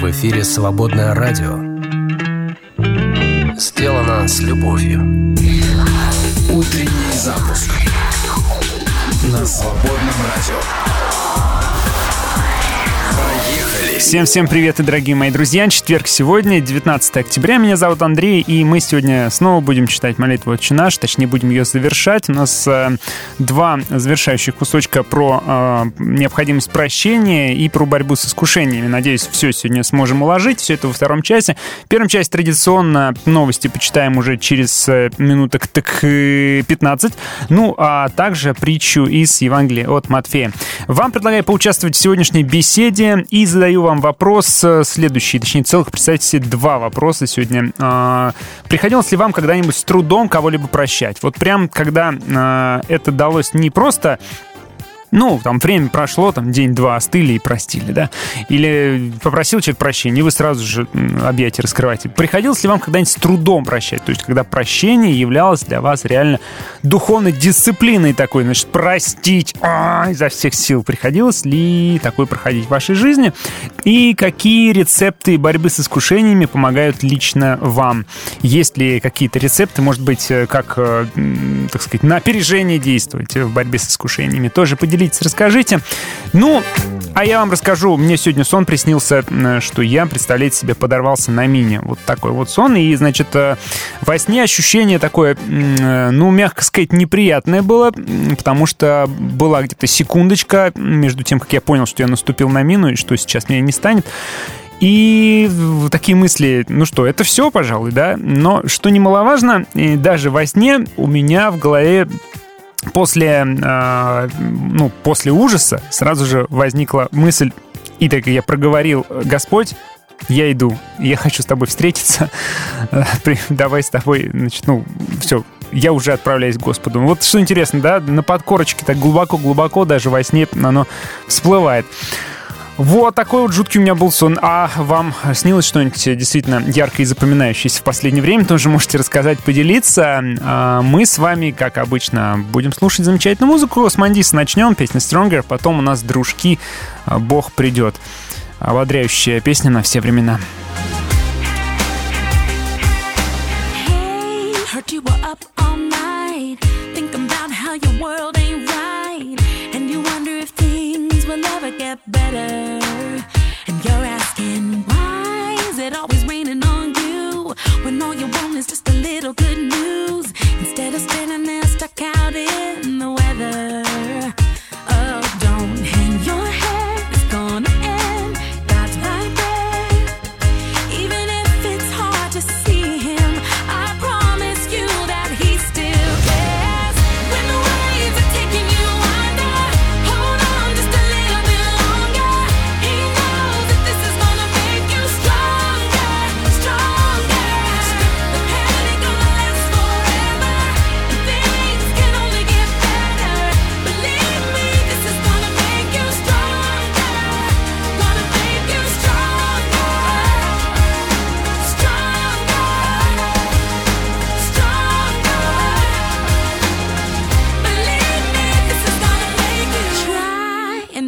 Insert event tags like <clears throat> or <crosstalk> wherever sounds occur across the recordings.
В эфире «Свободное радио». Сделано с любовью. Утренний запуск на «Свободном радио». Всем-всем привет, и дорогие мои друзья. Четверг сегодня, 19 октября. Меня зовут Андрей, и мы сегодня снова будем читать молитву «Отче наш», точнее, будем ее завершать. У нас э, два завершающих кусочка про э, необходимость прощения и про борьбу с искушениями. Надеюсь, все сегодня сможем уложить, все это во втором часе. В первом части традиционно новости почитаем уже через э, минуток так 15. Ну, а также притчу из Евангелия от Матфея. Вам предлагаю поучаствовать в сегодняшней беседе и задаю вам вам вопрос э, следующий, точнее целых, представьте себе, два вопроса сегодня. А, приходилось ли вам когда-нибудь с трудом кого-либо прощать? Вот прям, когда а, это далось не просто ну, там время прошло, там день-два остыли и простили, да? Или попросил человек прощения, и вы сразу же объятия раскрываете. Приходилось ли вам когда-нибудь с трудом прощать? То есть, когда прощение являлось для вас реально духовной дисциплиной такой, значит, простить а, изо всех сил. Приходилось ли такое проходить в вашей жизни? И какие рецепты борьбы с искушениями помогают лично вам? Есть ли какие-то рецепты, может быть, э, как, э, так сказать, на опережение действовать в борьбе с искушениями? Тоже поделитесь поделитесь, расскажите. Ну, а я вам расскажу. Мне сегодня сон приснился, что я, представляете себе, подорвался на мине. Вот такой вот сон. И, значит, э, во сне ощущение такое, э, ну, мягко сказать, неприятное было, потому что была где-то секундочка между тем, как я понял, что я наступил на мину и что сейчас меня не станет. И такие мысли, ну что, это все, пожалуй, да? Но что немаловажно, даже во сне у меня в голове после, э, ну, после ужаса сразу же возникла мысль, и так я проговорил, Господь, я иду, я хочу с тобой встретиться, <laughs> давай с тобой, значит, ну, все, я уже отправляюсь к Господу. Вот что интересно, да, на подкорочке так глубоко-глубоко даже во сне оно всплывает. Вот такой вот жуткий у меня был сон. А вам снилось что-нибудь действительно яркое и запоминающееся в последнее время? Тоже можете рассказать, поделиться. А, мы с вами, как обычно, будем слушать замечательную музыку. С Мандиса начнем, песня Stronger, потом у нас «Дружки», а, «Бог придет». Ободряющая песня на все времена. Hey, heard you were up all night, get better. And you're asking, why is it always raining on you when all you want is just a little good news?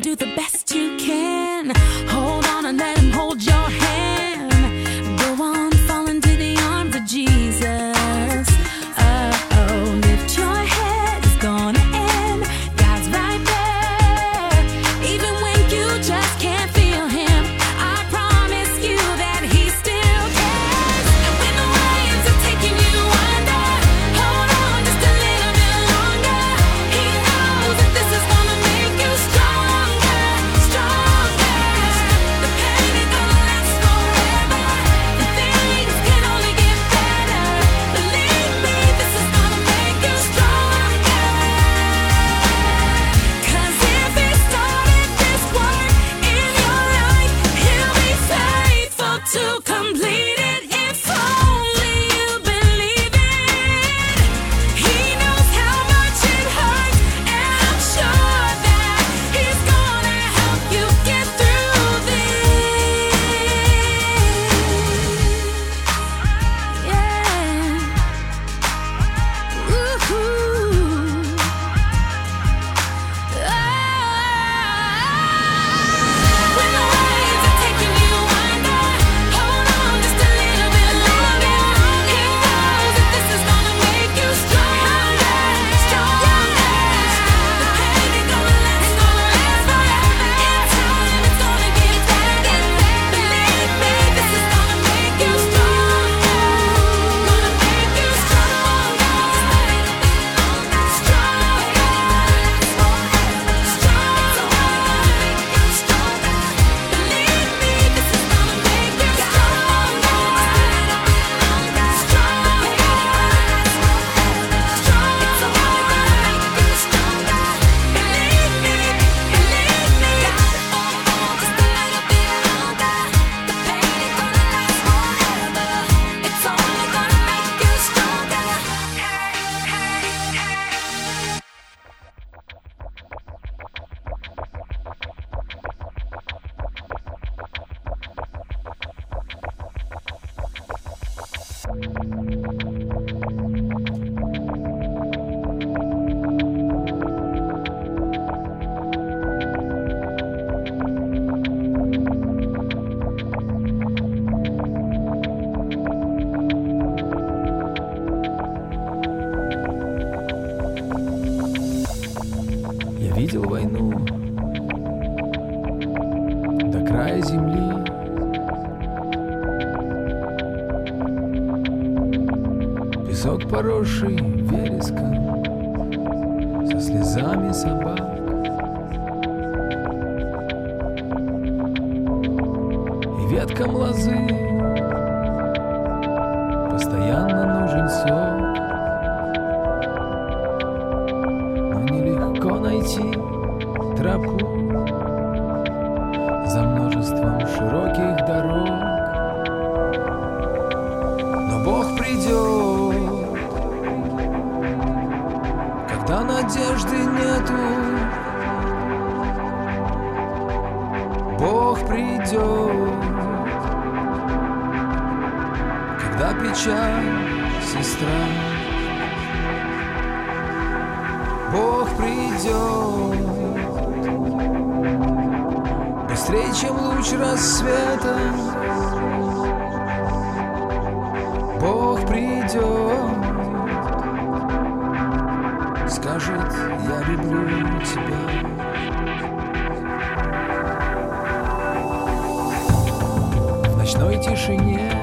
do the best. Бог придет. Быстрее, чем луч рассвета. Бог придет. Скажет, я люблю тебя В ночной тишине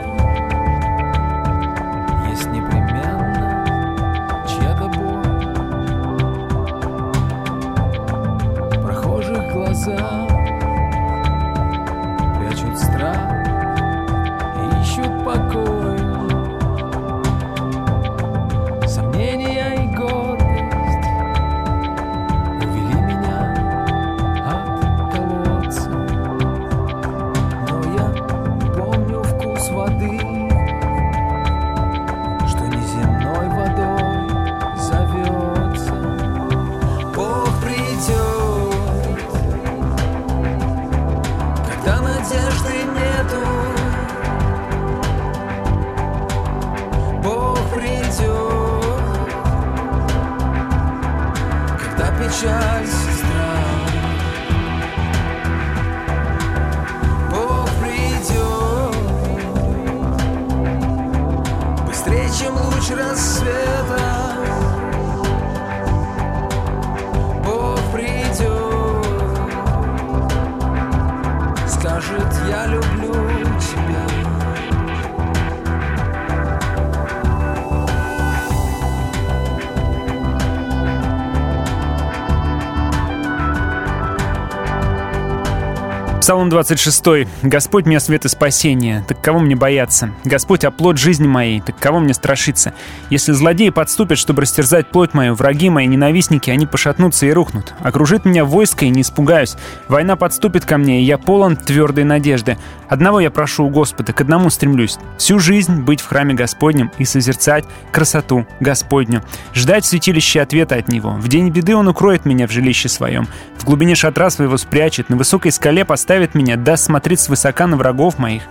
Псалом 26. «Господь мне свет и спасение, так кого мне бояться? Господь оплот жизни моей, так кого мне страшиться? Если злодеи подступят, чтобы растерзать плоть мою, враги мои, ненавистники, они пошатнутся и рухнут. Окружит меня войско, и не испугаюсь. Война подступит ко мне, и я полон твердой надежды. Одного я прошу у Господа, к одному стремлюсь. Всю жизнь быть в храме Господнем и созерцать красоту Господню. Ждать святилище ответа от Него. В день беды Он укроет меня в жилище своем. В глубине шатра своего спрячет, на высокой скале поставит меня, даст смотреть свысока на врагов моих.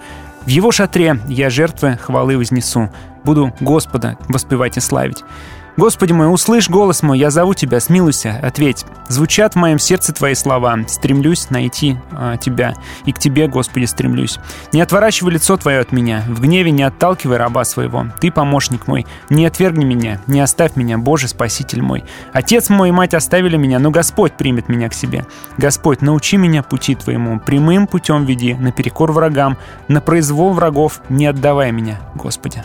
В его шатре я жертвы хвалы вознесу. Буду Господа воспевать и славить. Господи мой, услышь голос мой, я зову Тебя, смилуйся, ответь. Звучат в моем сердце Твои слова, стремлюсь найти а, Тебя, и к Тебе, Господи, стремлюсь. Не отворачивай лицо Твое от меня, в гневе не отталкивай раба своего. Ты помощник мой, не отвергни меня, не оставь меня, Боже, Спаситель мой. Отец мой и мать оставили меня, но Господь примет меня к себе. Господь, научи меня пути Твоему, прямым путем веди, наперекор врагам, на произвол врагов не отдавай меня, Господи.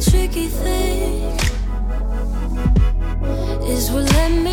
tricky thing is what let me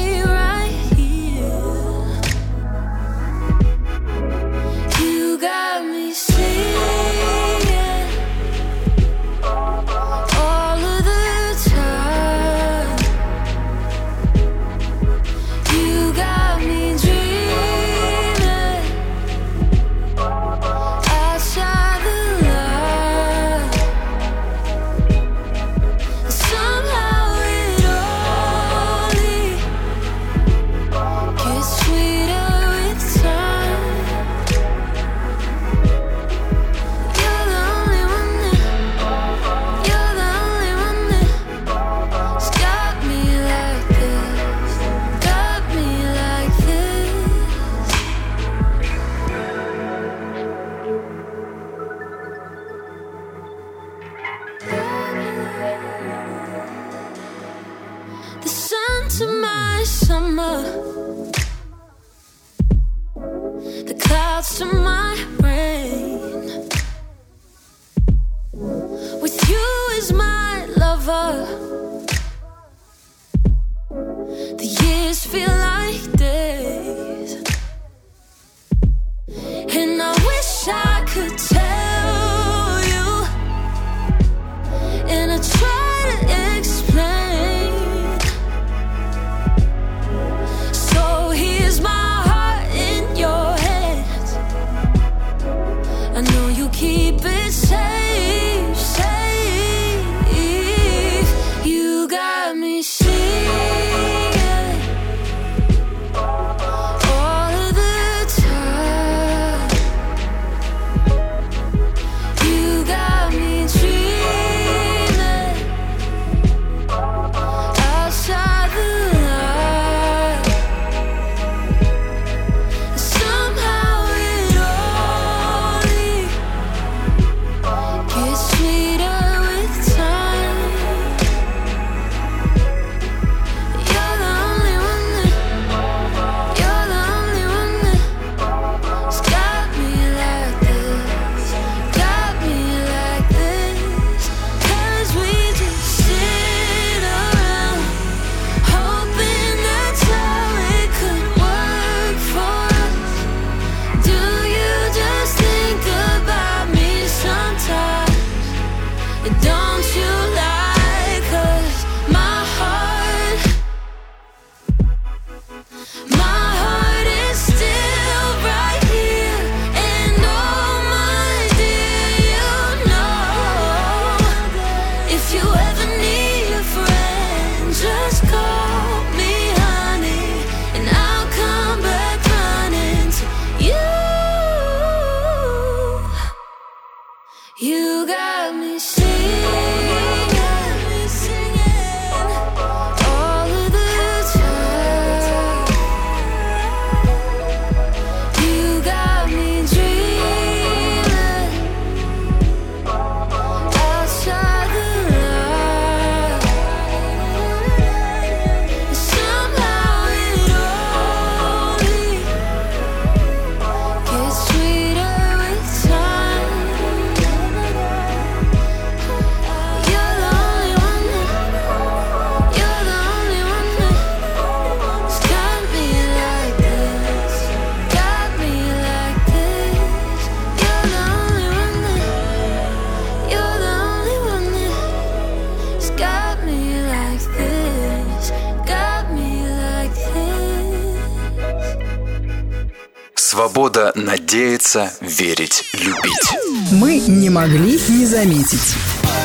Свобода надеяться, верить, любить. Мы не могли не заметить.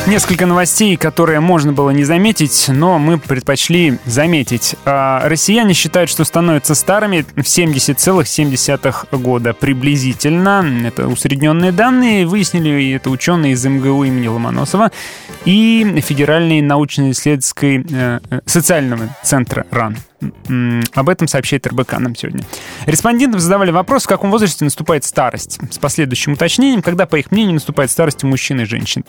Несколько новостей, которые можно было не заметить, но мы предпочли заметить. А, Россияне считают, что становятся старыми в 70,7 года приблизительно. Это усредненные данные. Выяснили и это ученые из МГУ имени Ломоносова и Федеральной научно-исследовательской э, э, социального центра РАН. Об этом сообщает РБК нам сегодня. Респондентам задавали вопрос, в каком возрасте наступает старость, с последующим уточнением, когда, по их мнению, наступает старость у мужчин и женщин.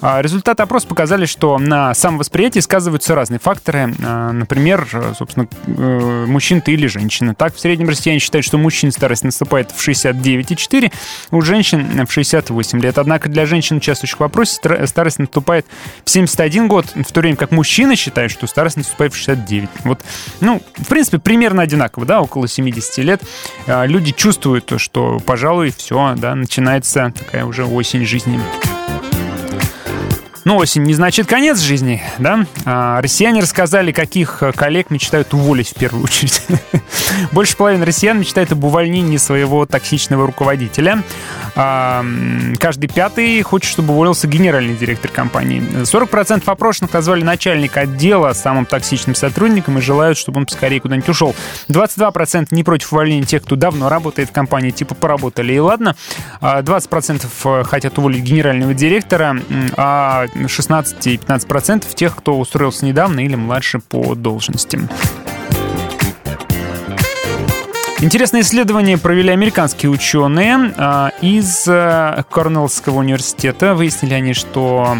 А Результаты опроса показали, что на самовосприятии сказываются разные факторы. А, Например, собственно, э, мужчин ты или женщина. Так, в среднем россияне считают, что мужчин старость наступает в 69,4, у женщин в 68 лет. Однако для женщин, участвующих в вопросе, стар- старость наступает в 71 год, в то время как мужчины считают, что старость наступает в 69. Вот, ну, в принципе, примерно одинаково, да, около 70 лет. А, Люди чувствуют, то, что, пожалуй, все, да, начинается такая уже осень жизни. Ну, осень не значит конец жизни, да? А, россияне рассказали, каких э, коллег мечтают уволить в первую очередь. <laughs> Больше половины россиян мечтает об увольнении своего токсичного руководителя. А, каждый пятый хочет, чтобы уволился генеральный директор компании. 40% опрошенных назвали начальника отдела самым токсичным сотрудником и желают, чтобы он поскорее куда-нибудь ушел. 22% не против увольнения тех, кто давно работает в компании, типа поработали и ладно. А 20% хотят уволить генерального директора, а 16 и 15% тех, кто устроился недавно или младше по должности. Интересное исследование провели американские ученые а, из э, Корнеллского университета. Выяснили они, что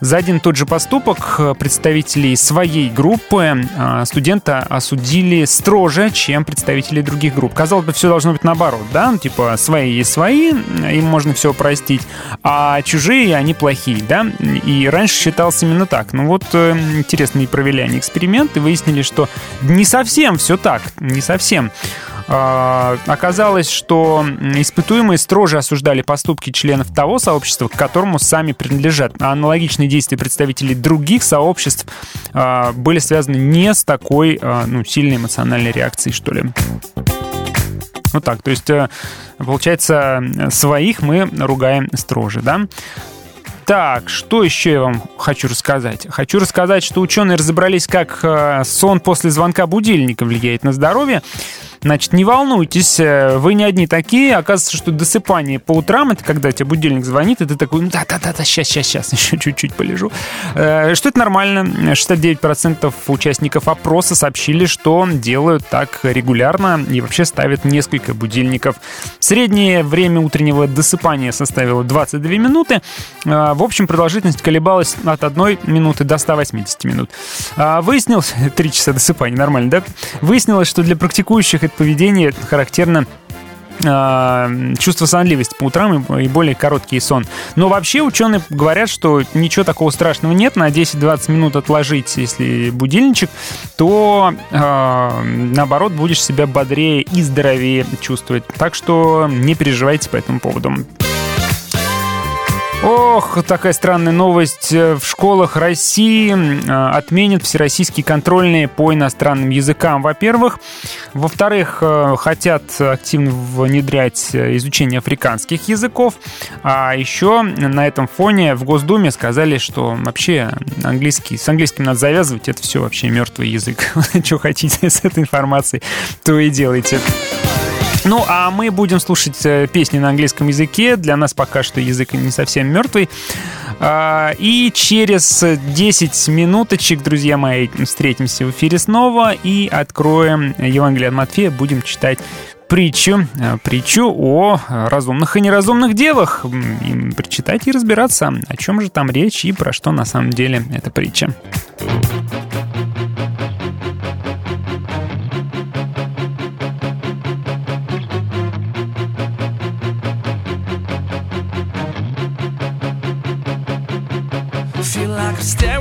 За один тот же поступок э, представителей своей группы э, студента осудили строже, чем представителей других групп. Казалось бы, все должно быть наоборот, да? Ну, типа, свои есть свои, им можно все простить, а чужие, они плохие, да? И раньше считалось именно так. Ну вот, э, интересно, и провели они эксперимент, и выяснили, что не совсем все так, не совсем. А, оказалось, что испытуемые строже осуждали поступки членов того сообщества, к которому сами принадлежат. А аналогичные действия представителей других сообществ а, были связаны не с такой а, ну, сильной эмоциональной реакцией, что ли. Вот так, то есть, э, получается, своих мы ругаем строже, да? Так, что еще я вам хочу рассказать? Хочу рассказать, что ученые разобрались, как э, сон после звонка будильника влияет на здоровье. Значит, не волнуйтесь, э, вы не одни такие. Оказывается, что досыпание по утрам, это когда тебе будильник звонит, и ты такой, ну да-да-да, сейчас, сейчас, сейчас, <laughs> еще чуть-чуть полежу. Э, Что это нормально. 69% участников опроса сообщили, что делают так регулярно и вообще ставят несколько будильников. Среднее время утреннего досыпания составило 22 минуты. Э, В общем, продолжительность колебалась от 1 минуты до 180 минут. А Выяснилось, <laughs> 3 часа досыпания, нормально, да? Выяснилось, что для практикующих это поведение характерно а, чувство сонливости по утрам и более короткий сон. Но вообще ученые говорят, что ничего такого страшного нет. На 10-20 минут отложить, если будильничек, то а, наоборот будешь себя бодрее и здоровее чувствовать. Так что не переживайте по этому поводу. Ох, такая странная новость. В школах России э, отменят всероссийские контрольные по иностранным языкам, во-первых. Во-вторых, э, хотят активно внедрять э, изучение африканских языков. А еще на этом фоне в Госдуме сказали, что вообще английский, с английским надо завязывать. Это все вообще мертвый язык. <laughs> Что хотите с этой информацией, то и делайте. Ну, а мы будем слушать э, песни на английском языке. Для нас пока что язык не совсем мертвый. А, И через 10 минуточек, друзья мои, встретимся в эфире снова и откроем Евангелие от Матфея. Будем читать притчу, э, притчу о разумных и неразумных девах. И прочитать и разбираться, о чем же там речь и про что на самом деле эта притча. stare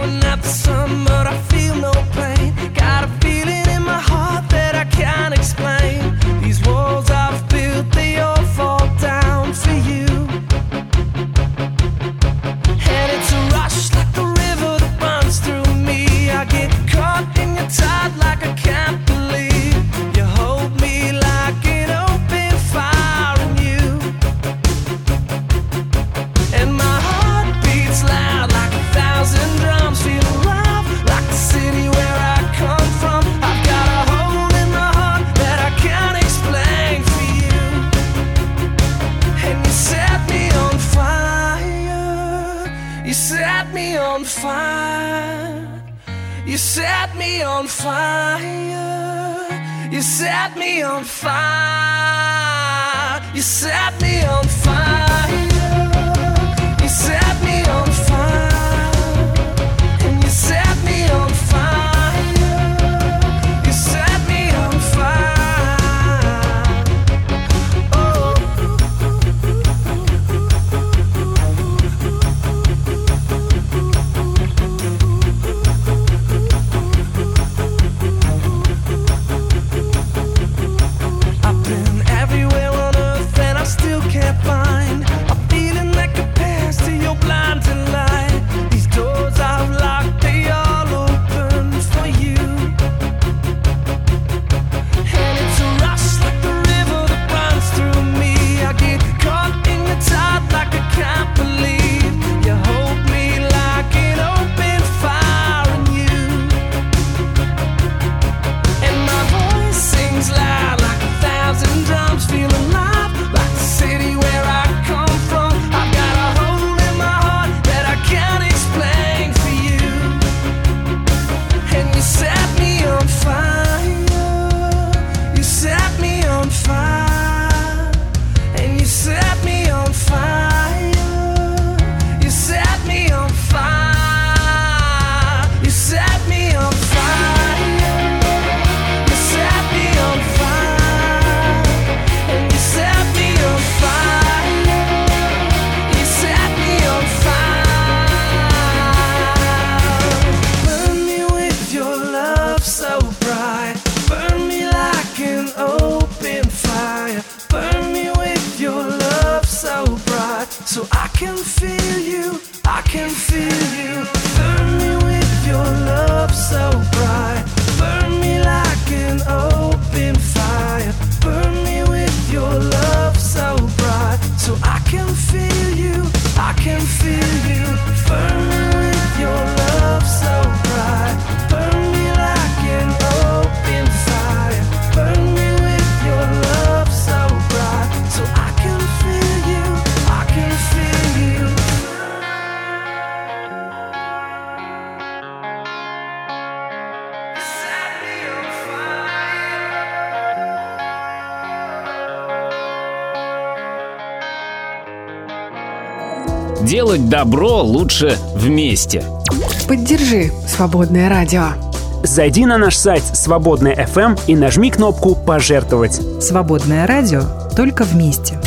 добро лучше вместе. Поддержи «Свободное радио». Зайди на наш сайт Свободная FM и нажми кнопку «Пожертвовать». «Свободное радио» только вместе.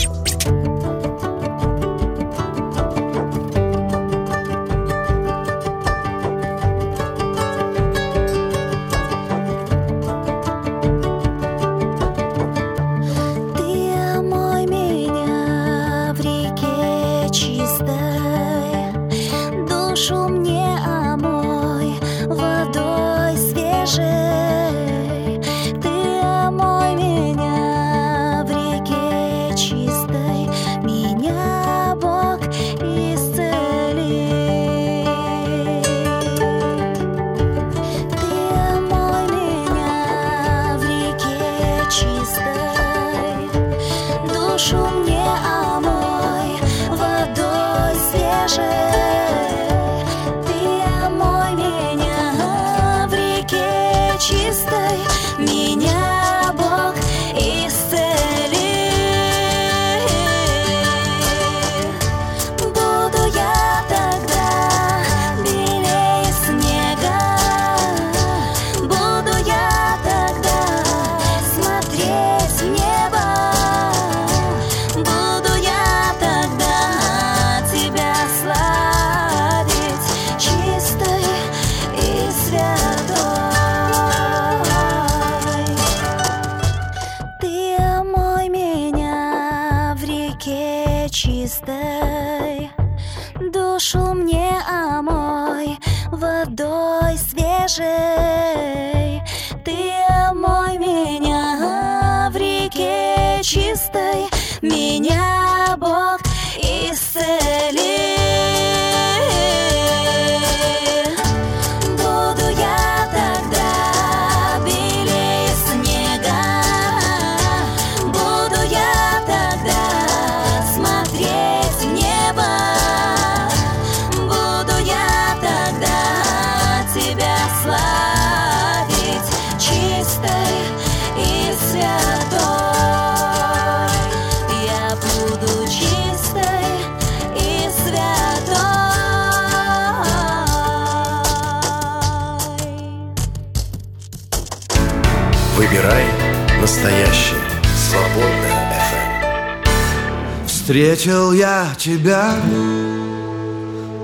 Встретил я тебя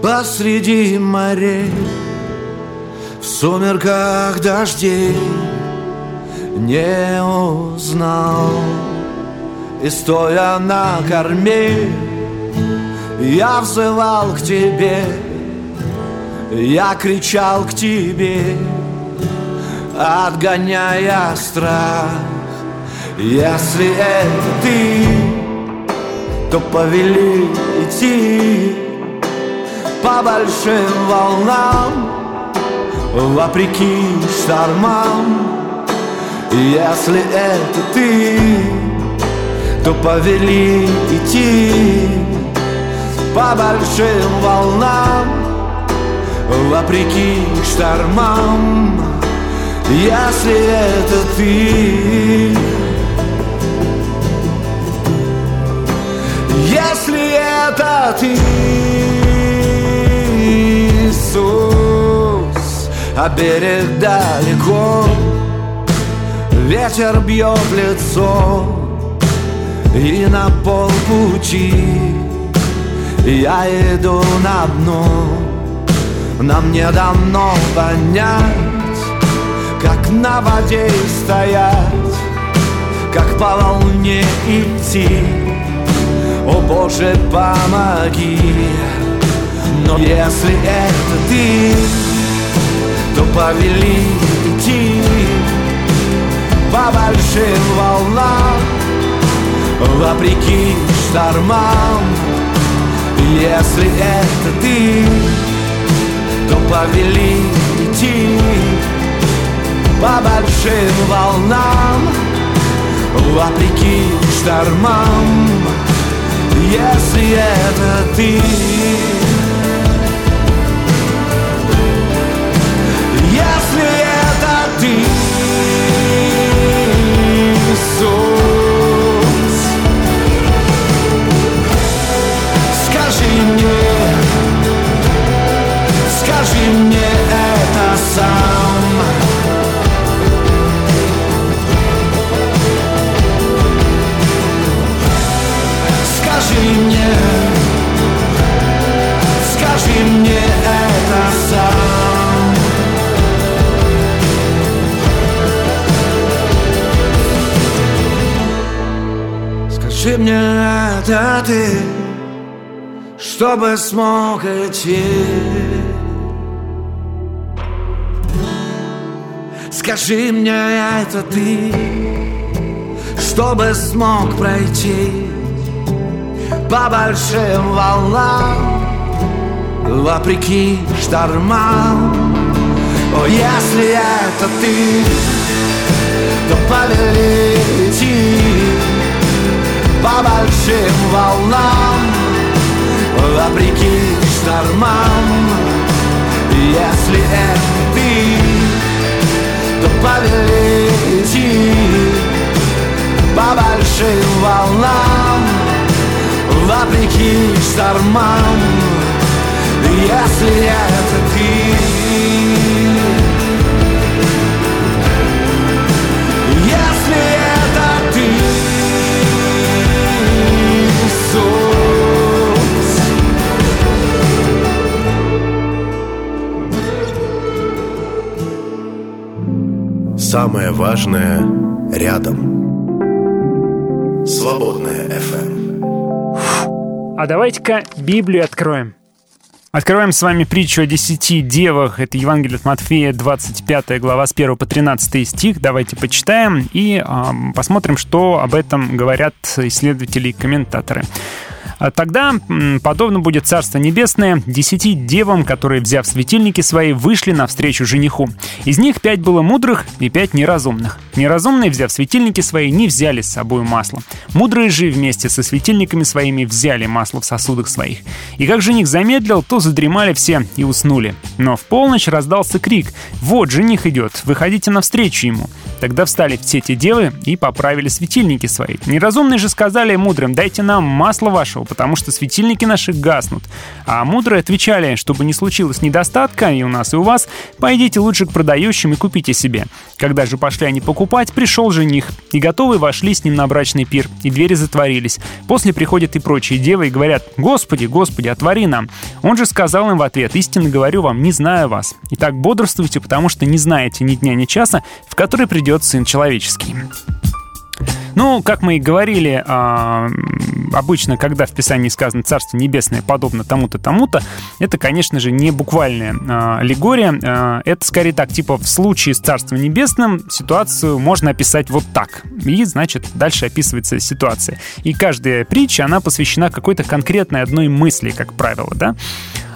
посреди морей. В сумерках дождей не узнал. И стоя на корме я взывал к тебе. Я кричал к тебе Отгоняя страх. Если это ты то повели идти по большим волнам, вопреки штормам. Если это ты, то повели идти по большим волнам, вопреки штормам. Если это ты, Если это ты, Иисус, а берег далеко, ветер бьет в лицо, и на полпути я иду на дно, нам не дано понять, как на воде стоять, как по волне идти. О Боже, помоги Но если это ты, то повелите по большим волнам, вопреки штормам. Если это ты, то повелите по большим волнам, вопреки штормам. Если это ты, если это ты, скажи мне, скажи мне скажи мне это сам. Скажи мне это ты, чтобы смог идти. Скажи мне это ты, чтобы смог пройти по большим волнам, вопреки штормам. О, если это ты, то повелите по большим волнам, вопреки штормам. Если это ты, то повелите по большим волнам, вопреки штормам. Если это ты, если это ты. Самое важное рядом. А давайте-ка Библию откроем. Открываем с вами притчу о десяти девах. Это Евангелие от Матфея, 25 глава, с 1 по 13 стих. Давайте почитаем и ам, посмотрим, что об этом говорят исследователи и комментаторы. А Тогда подобно будет Царство Небесное десяти девам, которые, взяв светильники свои, вышли навстречу жениху. Из них пять было мудрых и пять неразумных. Неразумные, взяв светильники свои, не взяли с собой масло. Мудрые же вместе со светильниками своими взяли масло в сосудах своих. И как жених замедлил, то задремали все и уснули. Но в полночь раздался крик «Вот, жених идет, выходите навстречу ему». Тогда встали все те девы и поправили светильники свои. Неразумные же сказали мудрым «Дайте нам масло вашего, потому что светильники наши гаснут». А мудрые отвечали, чтобы не случилось недостатка и у нас, и у вас, пойдите лучше к продающим и купите себе. Когда же пошли они покупать, пришел жених, и готовые вошли с ним на брачный пир, и двери затворились. После приходят и прочие девы и говорят «Господи, Господи, отвори нам». Он же сказал им в ответ «Истинно говорю вам, не знаю вас. Итак, бодрствуйте, потому что не знаете ни дня, ни часа, в который придет Сын Человеческий». Ну, как мы и говорили, а, обычно, когда в Писании сказано «Царство небесное подобно тому-то, тому-то», это, конечно же, не буквальная а, аллегория. А, это скорее так, типа в случае с Царством Небесным ситуацию можно описать вот так. И, значит, дальше описывается ситуация. И каждая притча, она посвящена какой-то конкретной одной мысли, как правило, да?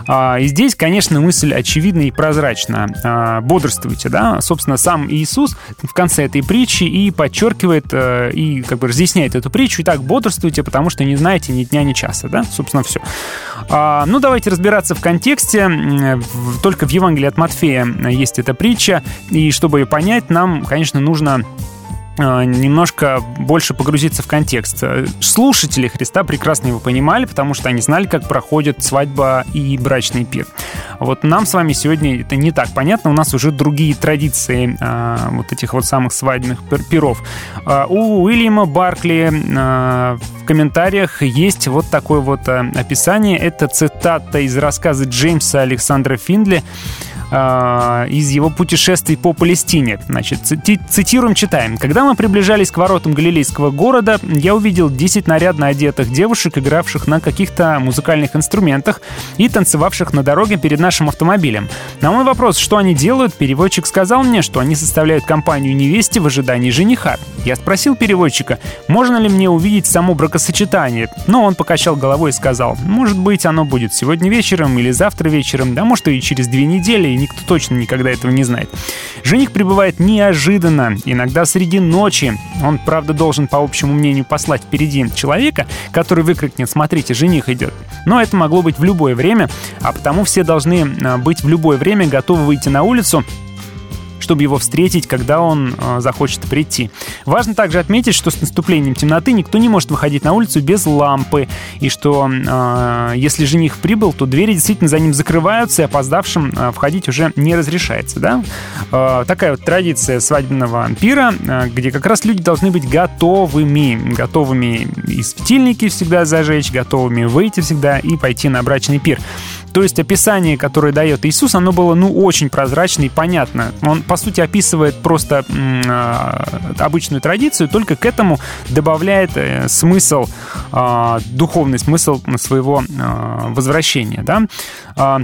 А, И здесь, конечно, мысль очевидна и прозрачна. А, Бодрствуйте, да? Собственно, сам Иисус в конце этой притчи и подчеркивает, э, и как бы разъясняет эту притчу. Итак, бодрствуйте, потому что не знаете ни дня, ни часа, да? Собственно, все. Ну, давайте разбираться в контексте. Только в Евангелии от Матфея есть эта притча. И чтобы ее понять, нам, конечно, нужно немножко больше погрузиться в контекст. Э, Слушатели Христа прекрасно его понимали, потому что они знали, как проходит свадьба и брачный пир. Вот нам с вами сегодня это не так понятно, у нас уже другие традиции э, вот этих вот самых свадебных пир- пиров. Э, У Уильяма Баркли э, в комментариях есть вот такое вот э, описание. Это цитата из рассказа Джеймса Александра Финдли э, из его путешествий по Палестине. Значит, цити- цитируем, читаем. «Когда мы приближались к воротам Галилейского города, я увидел 10 нарядно одетых девушек, игравших на каких-то музыкальных инструментах и танцевавших на дороге перед нашим автомобилем. На мой вопрос, что они делают, переводчик сказал мне, что они составляют компанию невесте в ожидании жениха. Я спросил переводчика, можно ли мне увидеть само бракосочетание, но он покачал головой и сказал, может быть, оно будет сегодня вечером или завтра вечером, да может и через две недели, никто точно никогда этого не знает. Жених прибывает неожиданно, иногда среди ночи. Он, правда, должен, по общему мнению, послать впереди человека, который выкрикнет «Смотрите, жених идет». Но это могло быть в любое время, а потому все должны а, быть в любое время готовы выйти на улицу, чтобы его встретить, когда он э, захочет прийти. Важно также отметить, что с наступлением темноты никто не может выходить на улицу без лампы, и что э, если жених прибыл, то двери действительно за ним закрываются, и опоздавшим э, входить уже не разрешается. Да? Э, такая вот традиция свадебного пира, э, где как раз люди должны быть готовыми, готовыми и светильники всегда зажечь, готовыми выйти всегда и пойти на брачный пир. То есть описание, которое дает Иисус, оно было, ну, очень прозрачно и понятно. Он, по сути, описывает просто а, обычную традицию, только к этому добавляет э, смысл, а, духовный смысл своего а, возвращения, да.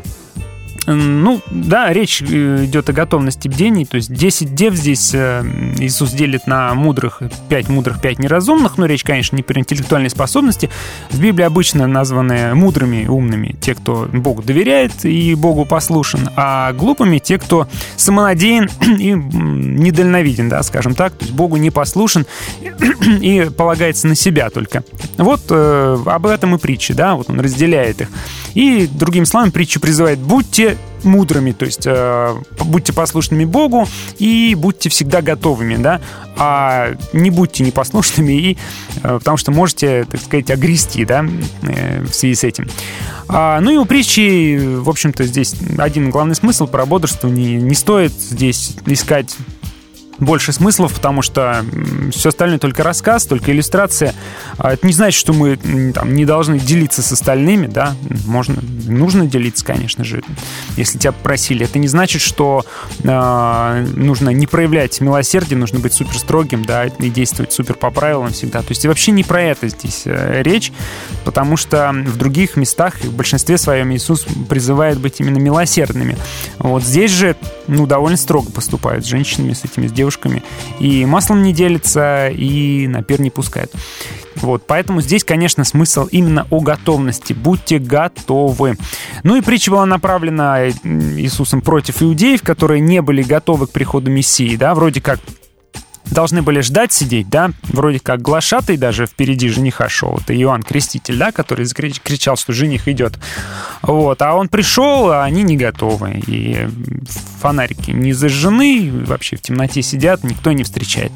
Ну, да, речь э, идет о готовности бдений, то есть 10 дев здесь э, Иисус делит на мудрых, 5 мудрых, 5 неразумных, но речь, конечно, не про интеллектуальные способности. В Библии обычно названы мудрыми, умными те, кто Богу доверяет и Богу послушен, а глупыми те, кто самонадеян <clears throat> и недальновиден, да, скажем так, то есть Богу не послушен <clears throat> и полагается на себя только. Вот э, об этом и притча, да, вот он разделяет их. И, другими словами, притча призывает «будьте мудрыми, то есть э, будьте послушными Богу и будьте всегда готовыми, да, а не будьте непослушными, и, э, потому что можете, так сказать, огрести, да, э, в связи с этим. А, ну и у притчи, в общем-то, здесь один главный смысл про бодрствование. Не стоит здесь искать больше смыслов, потому что все остальное только рассказ, только иллюстрация. А Это не значит, что мы там, не должны делиться с остальными, да, можно, нужно делиться, конечно же, если тебя попросили. Это не значит, что э, нужно не проявлять милосердие, нужно быть супер строгим, да, и действовать супер по правилам всегда. То есть вообще не про это здесь э, речь, потому что в других местах, в большинстве своем Иисус призывает быть именно милосердными. Вот здесь же, ну, довольно строго поступают с женщинами, с этими, с девушками. И маслом не делятся, и на пир не пускают. Вот, поэтому здесь, конечно, смысл именно о готовности. Будьте готовы. Ну и притча была направлена Иисусом против иудеев, которые не были готовы к приходу Мессии, да, вроде как должны были ждать сидеть, да, вроде как глашатый даже впереди жениха шел, это Иоанн Креститель, да, который кричал, что жених идет, вот, а он пришел, а они не готовы, и фонарики не зажжены, вообще в темноте сидят, никто не встречает,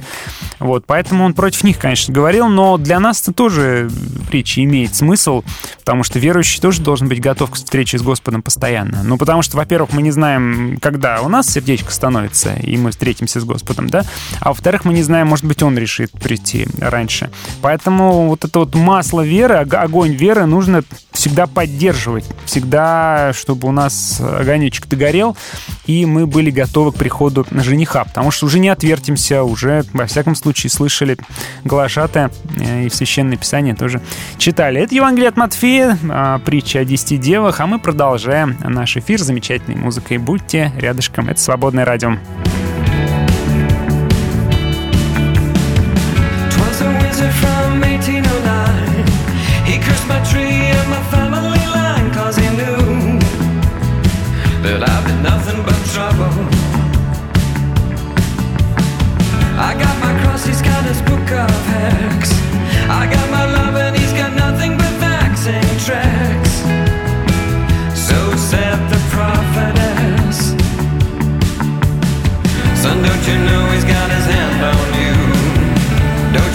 вот, поэтому он против них, конечно, говорил, но для нас это тоже притча имеет смысл, потому что верующий тоже должен быть готов к встрече с Господом постоянно, ну, потому что, во-первых, мы не знаем, когда у нас сердечко становится, и мы встретимся с Господом, да, а во-вторых, мы не знаем, может быть, он решит прийти раньше. Поэтому вот это вот масло веры, ог- огонь веры нужно всегда поддерживать. Всегда, чтобы у нас огонечек догорел, и мы были готовы к приходу жениха. Потому что уже не отвертимся, уже, во всяком случае, слышали глашатая э, и в Священное Писание тоже читали. Это Евангелие от Матфея, а, притча о десяти девах, а мы продолжаем наш эфир замечательной музыкой. Будьте рядышком, это «Свободное радио».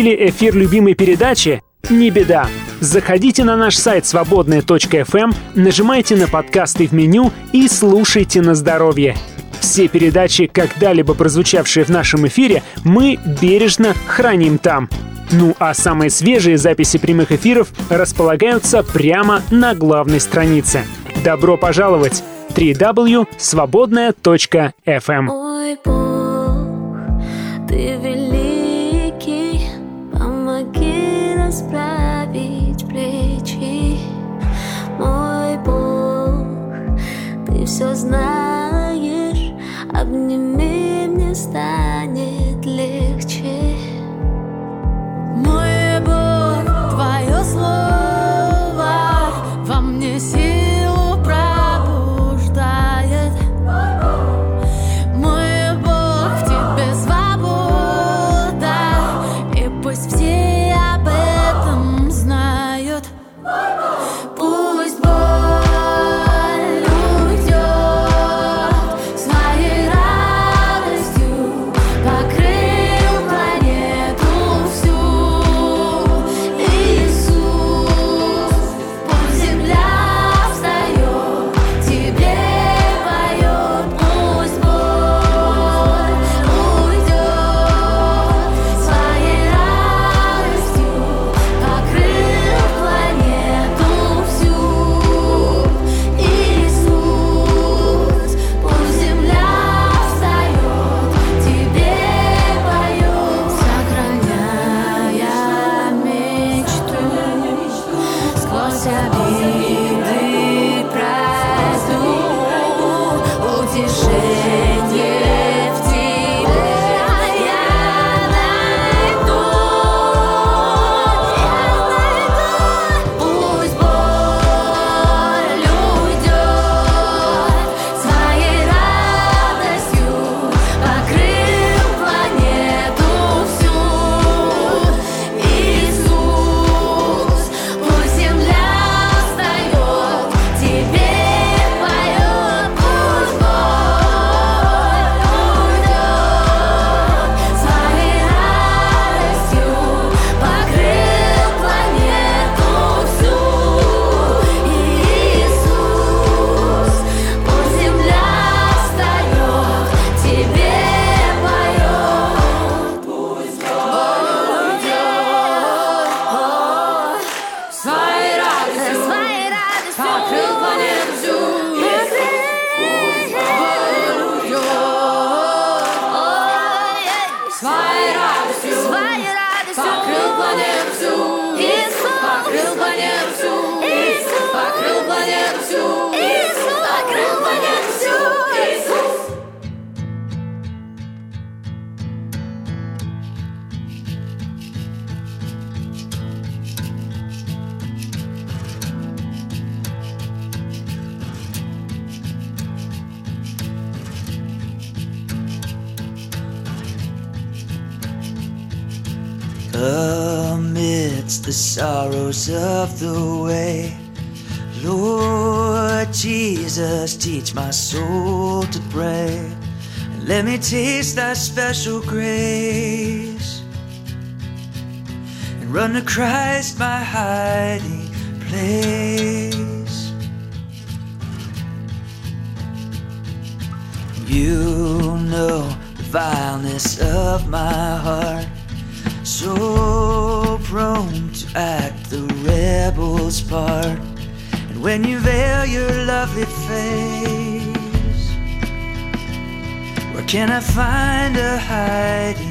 пропустили эфир любимой передачи, не беда. Заходите на наш сайт свободная.фм, эм, нажимайте на подкасты в меню и слушайте на здоровье. Все передачи, когда-либо прозвучавшие в нашем эфире, мы бережно храним там. Ну а самые свежие записи прямых эфиров располагаются прямо на главной странице. Добро пожаловать! www.свободная.фм taste that special grace and run to Christ my hiding. find a hiding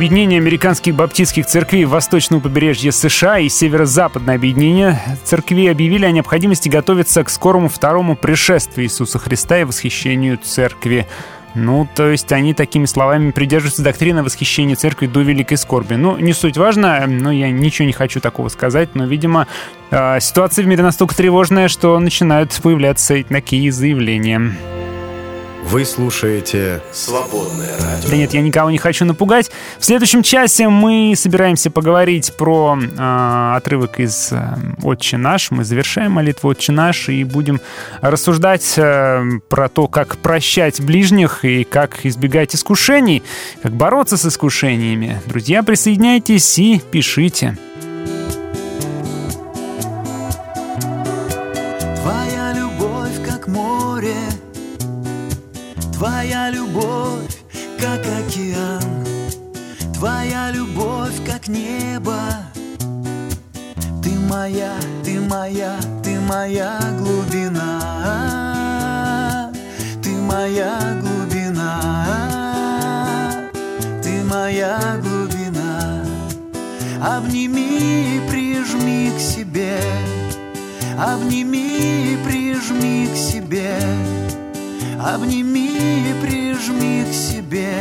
Объединение американских баптистских церквей восточного побережья США и северо-западное объединение церквей объявили о необходимости готовиться к скорому второму пришествию Иисуса Христа и восхищению церкви. Ну, то есть они такими словами придерживаются доктрины восхищения церкви до великой скорби. Ну, не суть важно, но я ничего не хочу такого сказать, но, видимо, э, ситуация в мире настолько тревожная, что начинают появляться такие заявления. Вы слушаете «Свободное радио». Да нет, я никого не хочу напугать. В следующем часе мы собираемся поговорить про э, отрывок из э, «Отче наш». Мы завершаем молитву «Отче наш» и будем рассуждать э, про то, как прощать ближних и как избегать искушений, как бороться с искушениями. Друзья, присоединяйтесь и пишите. Твоя любовь как океан, Твоя любовь как небо. Ты моя, ты моя, ты моя глубина. Ты моя глубина. Ты моя глубина. Обними и прижми к себе. Обними и прижми к себе. Обними и прижми к себе.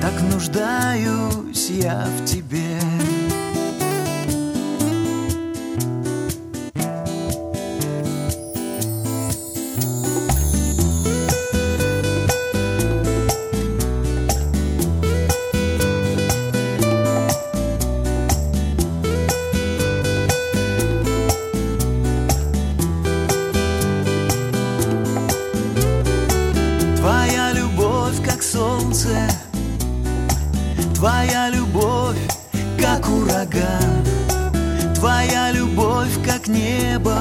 Так нуждаюсь я в тебе. Твоя любовь, как ураган. Твоя любовь, как небо.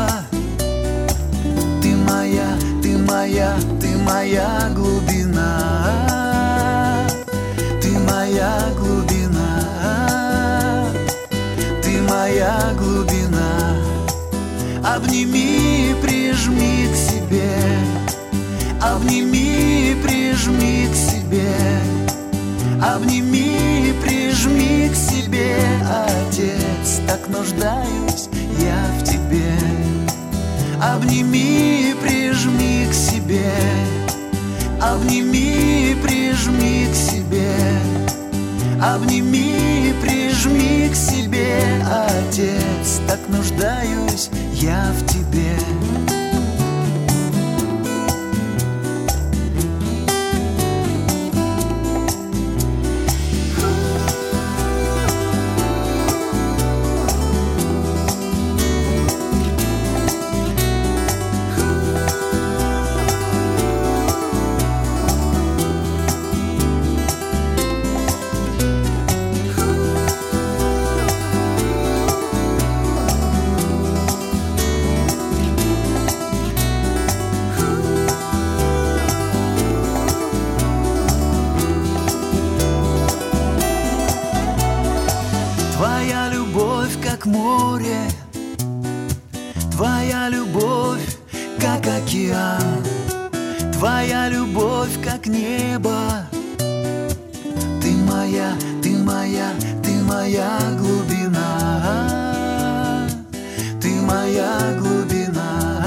Ты моя, ты моя, ты моя глубина. Ты моя глубина. Ты моя глубина. Обними, прижми к себе. Обними, прижми к себе Обними, прижми к себе Отец, так нуждаюсь я в тебе. Обними, прижми к себе Обними, прижми к себе. Обними, прижми к себе Отец, так нуждаюсь я в тебе моя, ты моя глубина. Ты моя глубина.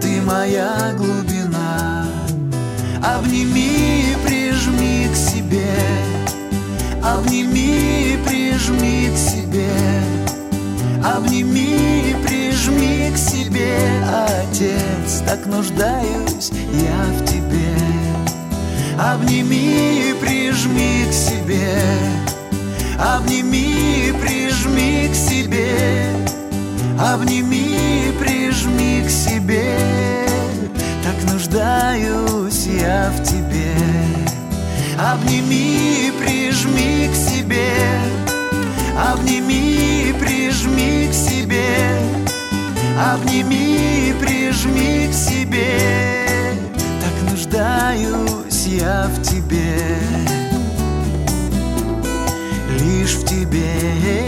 Ты моя глубина. Обними, прижми к себе. Обними, прижми к себе. Обними, прижми к себе. Отец, так нуждаюсь я в тебе Обними, прижми к себе. Обними, прижми к себе. Обними, прижми к себе. Так нуждаюсь я в тебе. Обними, прижми к себе. Обними, прижми к себе. Обними, прижми к себе. Так нуждаюсь я в тебе. Лишь в тебе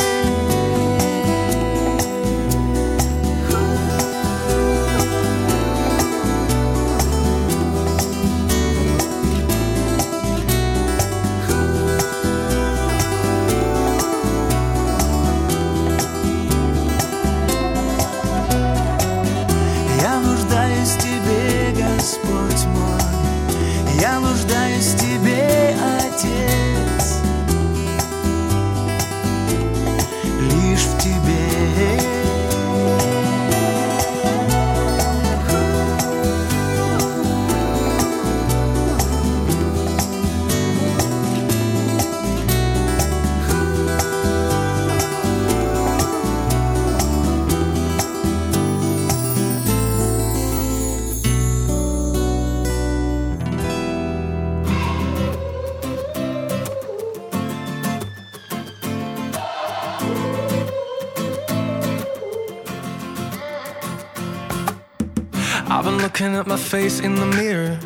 face in the mirror,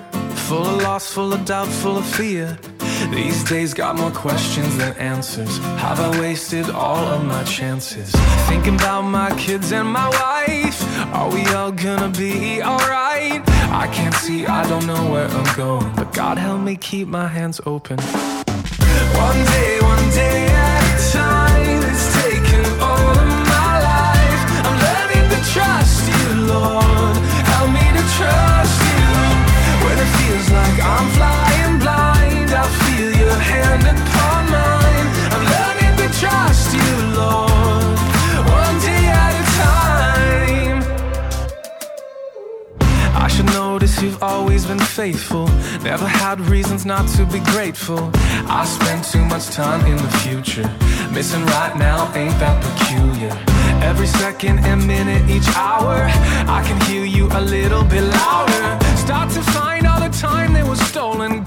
full of loss, full of doubt, full of fear. These days got more questions than answers. Have I wasted all of my chances? Thinking about my kids and my wife. Are we all gonna be alright? I can't see, I don't know where I'm going, but God help me keep my hands open. One day, one day you've always been faithful. Never had reasons not to be grateful. I spend too much time in the future. Missing right now ain't that peculiar. Every second and minute, each hour, I can hear you a little bit louder. Start to find all was stolen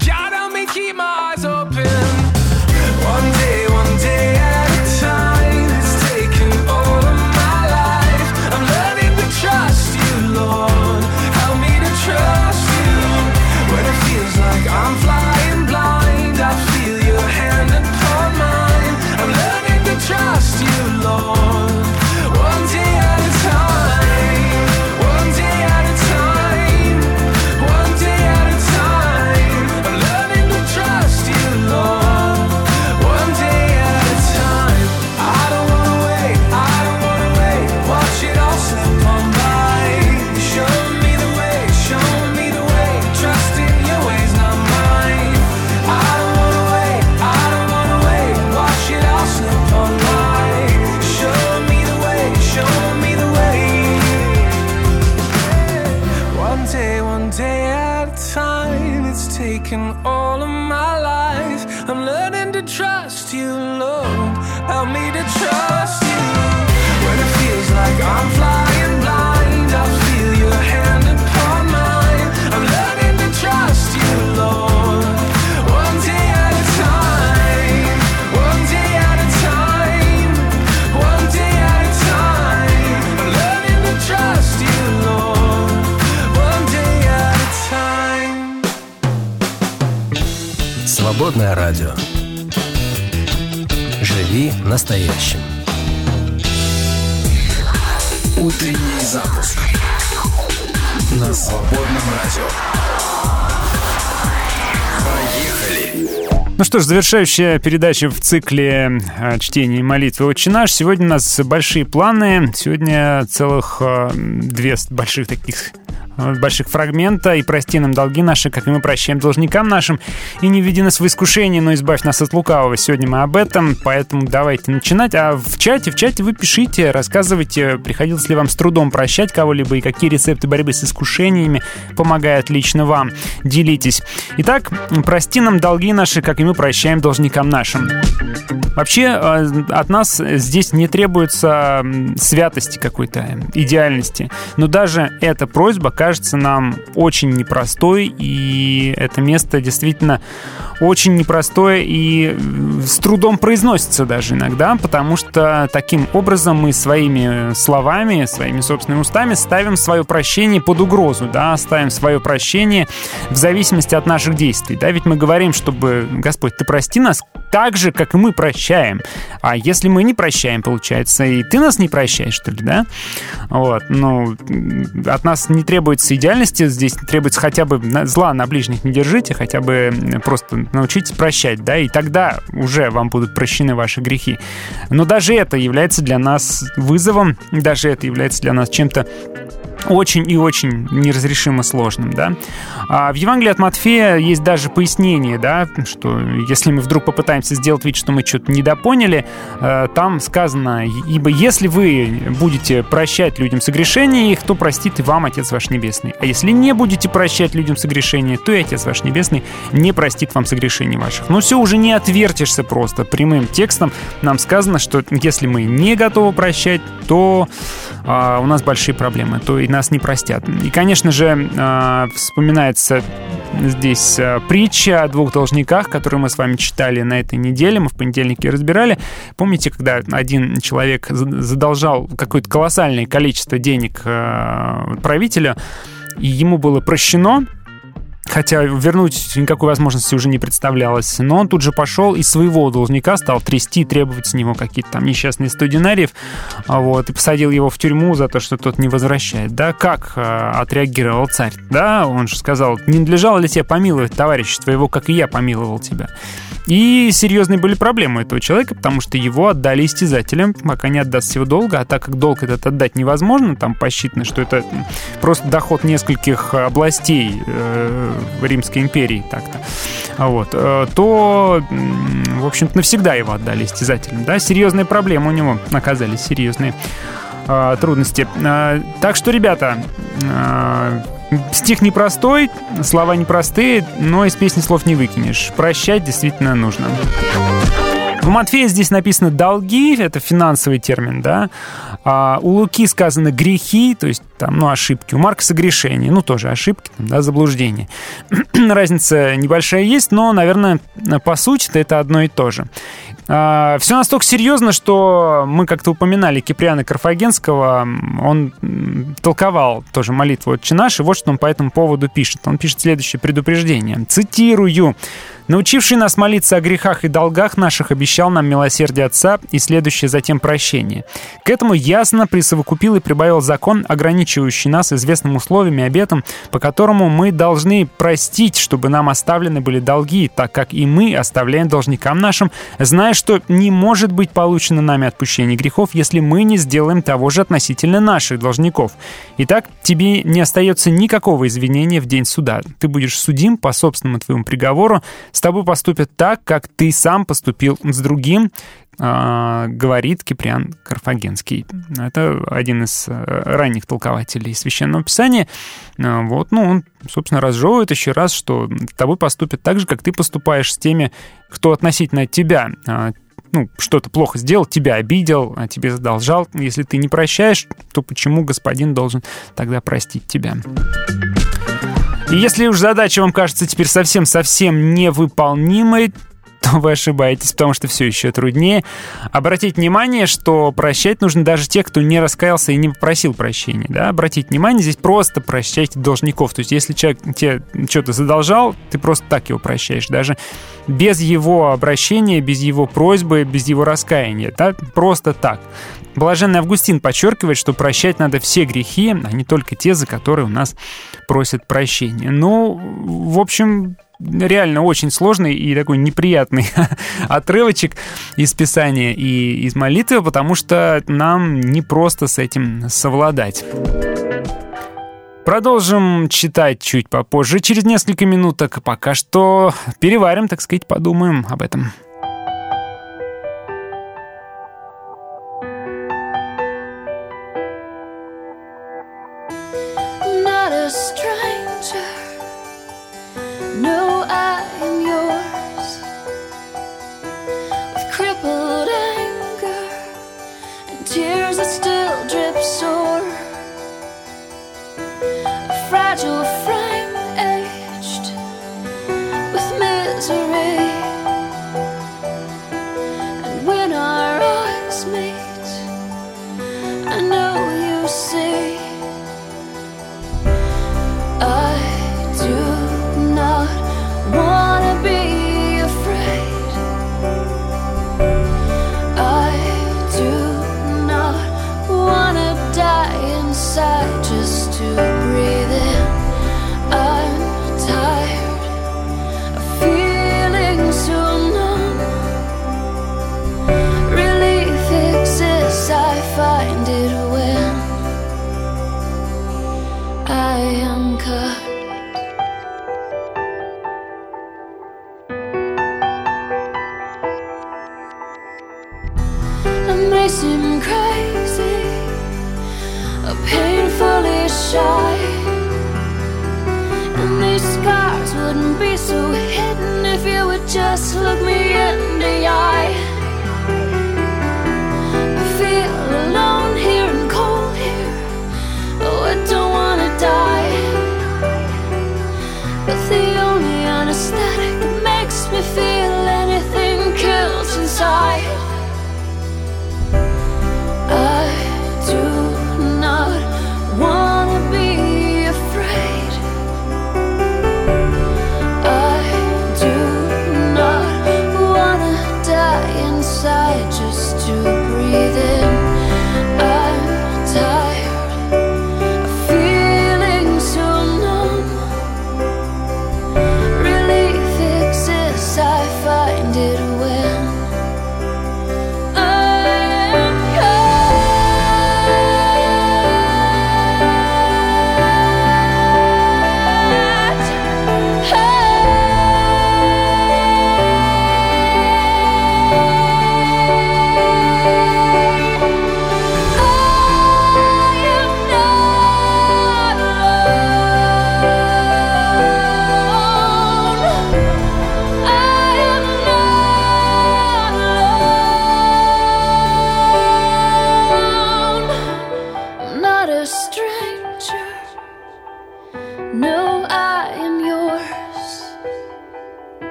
что ж, завершающая передача в цикле э, чтения и молитвы «Отче наш». Сегодня у нас большие планы. Сегодня целых э, две больших таких больших фрагмента «И прости нам долги наши, как и мы прощаем должникам нашим, и не введи нас в искушение, но избавь нас от лукавого». Сегодня мы об этом, поэтому давайте начинать. А в чате, в чате вы пишите, рассказывайте, приходилось ли вам с трудом прощать кого-либо, и какие рецепты борьбы с искушениями помогают лично вам. Делитесь. Итак, прости нам долги наши, как и мы прощаем должникам нашим. Вообще э, от нас здесь не требуется святости какой-то, идеальности. Но даже эта просьба кажется нам очень непростой, и это место действительно очень непростое и э, с трудом произносится даже иногда, потому что таким образом мы своими словами, своими собственными устами ставим свое прощение под угрозу, да, ставим свое прощение в зависимости от наших действий. Да, ведь мы говорим, чтобы, Господь, ты прости нас так же, как и мы прощаем. А если мы не прощаем, получается, и ты нас не прощаешь, что ли, да? Вот, ну, от нас не требуется идеальности, здесь требуется хотя бы зла на ближних не держите, хотя бы просто научитесь прощать, да, и тогда уже вам будут прощены ваши грехи. Но даже это является для нас вызовом, даже это является для нас чем-то очень и очень неразрешимо сложным, да. А в Евангелии от Матфея есть даже пояснение, да, что если мы вдруг попытаемся сделать вид, что мы что-то недопоняли, э, там сказано, ибо если вы будете прощать людям согрешения их, то простит и вам Отец ваш Небесный. А если не будете прощать людям согрешения, то и Отец ваш Небесный не простит вам согрешений ваших. Но все уже не отвертишься просто. Прямым текстом нам сказано, что если мы не готовы прощать, то у нас большие проблемы, то и нас не простят. И, конечно же, а, вспоминается здесь а, притча о двух должниках, которую мы с вами читали на этой неделе, мы в понедельнике разбирали. Помните, когда один человек за- задолжал какое-то колоссальное количество денег а, правителю, и ему было прощено, Хотя вернуть никакой возможности уже не представлялось. Но он тут же пошел и своего должника стал трясти, требовать с него какие-то там несчастные 100 динариев. а, Вот, и посадил его в тюрьму за то, что тот не возвращает. Да, как э, отреагировал царь? Да, он же сказал, не надлежало ли тебе помиловать товарища твоего, как и я помиловал тебя. И серьезные были проблемы у этого человека, потому что его отдали истязателям, пока не отдаст всего долга, а так как долг этот отдать невозможно, там посчитано, что это просто доход нескольких областей э, Римской империи так-то, А вот, э, то, в общем-то, навсегда его отдали истязателям, да, серьезные проблемы у него оказались, серьезные э, трудности. Э, Так что, ребята, стих непростой, слова непростые, но из песни слов не выкинешь. Прощать действительно нужно. У Матфея здесь написано «долги», это финансовый термин, да. А у Луки сказано «грехи», то есть там, ну, ошибки. У Марка согрешения, ну, тоже ошибки, там, да, заблуждения. <clears throat> Разница небольшая есть, но, наверное, по сути это одно и то же. А, Все настолько серьезно, что мы как-то упоминали Киприана Карфагенского. Он толковал тоже молитву «Отче наш», и вот что он по этому поводу пишет. Он пишет следующее предупреждение. Цитирую. Научивший нас молиться о грехах и долгах наших, обещал нам милосердие Отца и следующее затем прощение. К этому ясно присовокупил и прибавил закон, ограничивающий нас известным условием и обетом, по которому мы должны простить, чтобы нам оставлены были долги, так как и мы оставляем должникам нашим, зная, что не может быть получено нами отпущение грехов, если мы не сделаем того же относительно наших должников. Итак, тебе не остается никакого извинения в день суда. Ты будешь судим по собственному твоему приговору, с тобой поступят так, как ты сам поступил с другим, а, говорит Киприан Карфагенский. Это один из э, ранних толкователей Священного Писания. А, Вот, ну, он, собственно, разжевывает еще раз, что с тобой поступят так же, как ты поступаешь с теми, кто относительно тебя а, ну, что-то плохо сделал, тебя обидел, а тебе задолжал. Если ты не прощаешь, то почему господин должен тогда простить тебя? И если уж задача вам кажется теперь совсем-совсем невыполнимой, то вы ошибаетесь, потому что все еще труднее. Обратите внимание, что прощать нужно даже тех, кто не раскаялся и не попросил прощения. Да? Обратите внимание, здесь просто прощайте должников. То есть если человек тебе что-то задолжал, ты просто так его прощаешь. Даже без его обращения, без его просьбы, без его раскаяния. Да? Просто так. Блаженный Августин подчеркивает, что прощать надо все грехи, а не только те, за которые у нас просят прощения. Ну, в общем, реально очень сложный и такой неприятный <laughs> отрывочек из Писания и из молитвы, потому что нам не просто с этим совладать. Продолжим читать чуть попозже, через несколько минуток. Пока что переварим, так сказать, подумаем об этом. Tears that still drip sore. A fragile frame aged with misery.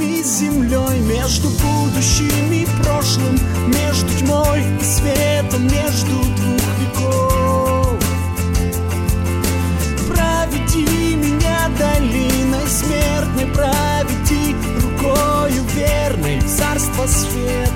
небом и землей, между будущим и прошлым, между тьмой и светом, между двух веков. Проведи меня долиной смертной, проведи рукою верной царство свет.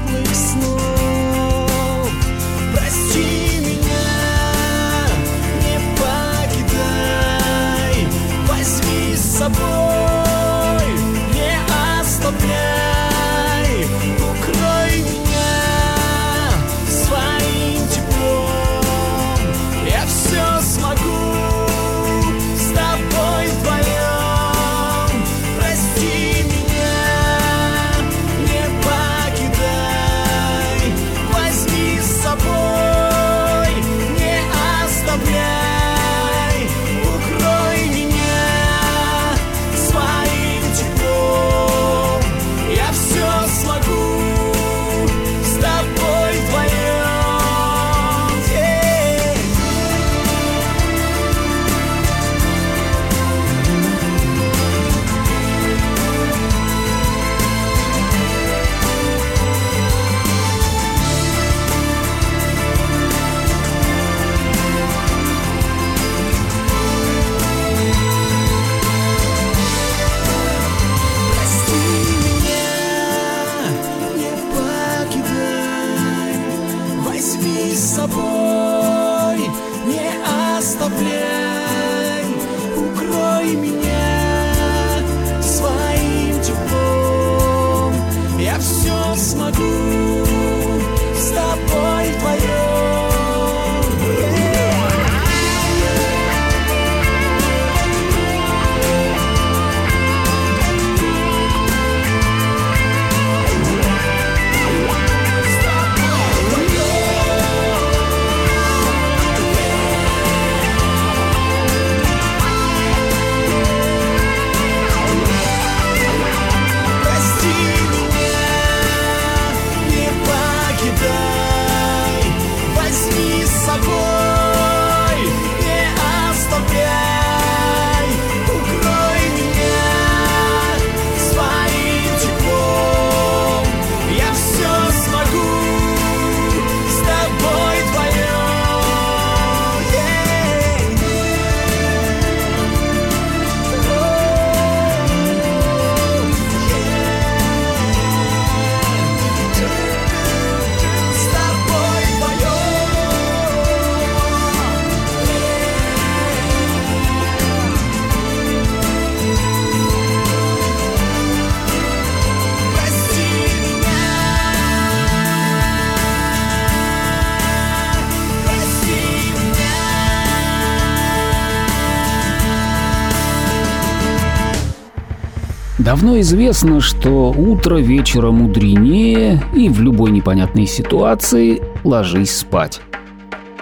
Давно известно, что утро вечера мудренее и в любой непонятной ситуации ложись спать.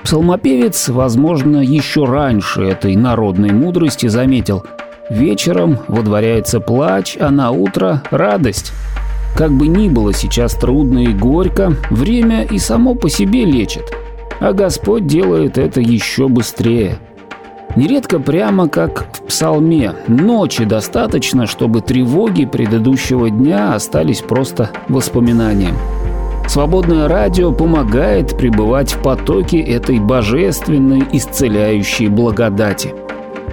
Псалмопевец, возможно, еще раньше этой народной мудрости заметил «Вечером водворяется плач, а на утро радость». Как бы ни было сейчас трудно и горько, время и само по себе лечит, а Господь делает это еще быстрее – Нередко прямо как в псалме, ночи достаточно, чтобы тревоги предыдущего дня остались просто воспоминанием. Свободное радио помогает пребывать в потоке этой божественной исцеляющей благодати.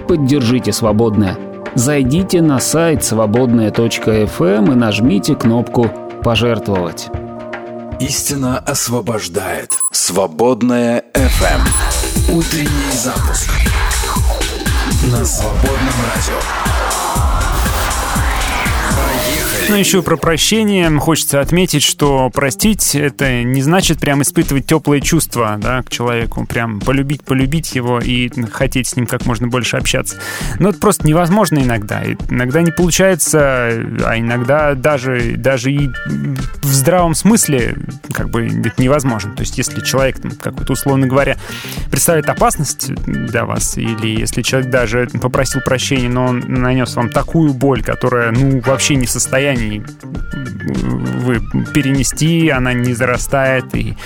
Поддержите свободное. Зайдите на сайт свободная.фм и нажмите кнопку «Пожертвовать». Истина освобождает. Свободная FM. Утренний запуск. На свободном радио. Ну, еще про прощение хочется отметить, что простить это не значит прям испытывать теплые чувства да, к человеку, прям полюбить, полюбить его и хотеть с ним как можно больше общаться. Но это просто невозможно иногда. Иногда не получается, а иногда даже, даже и в здравом смысле как бы это невозможно. То есть если человек, там, как вот условно говоря, представляет опасность для вас, или если человек даже попросил прощения, но он нанес вам такую боль, которая, ну, вообще не в состоянии вы перенести, она не зарастает, и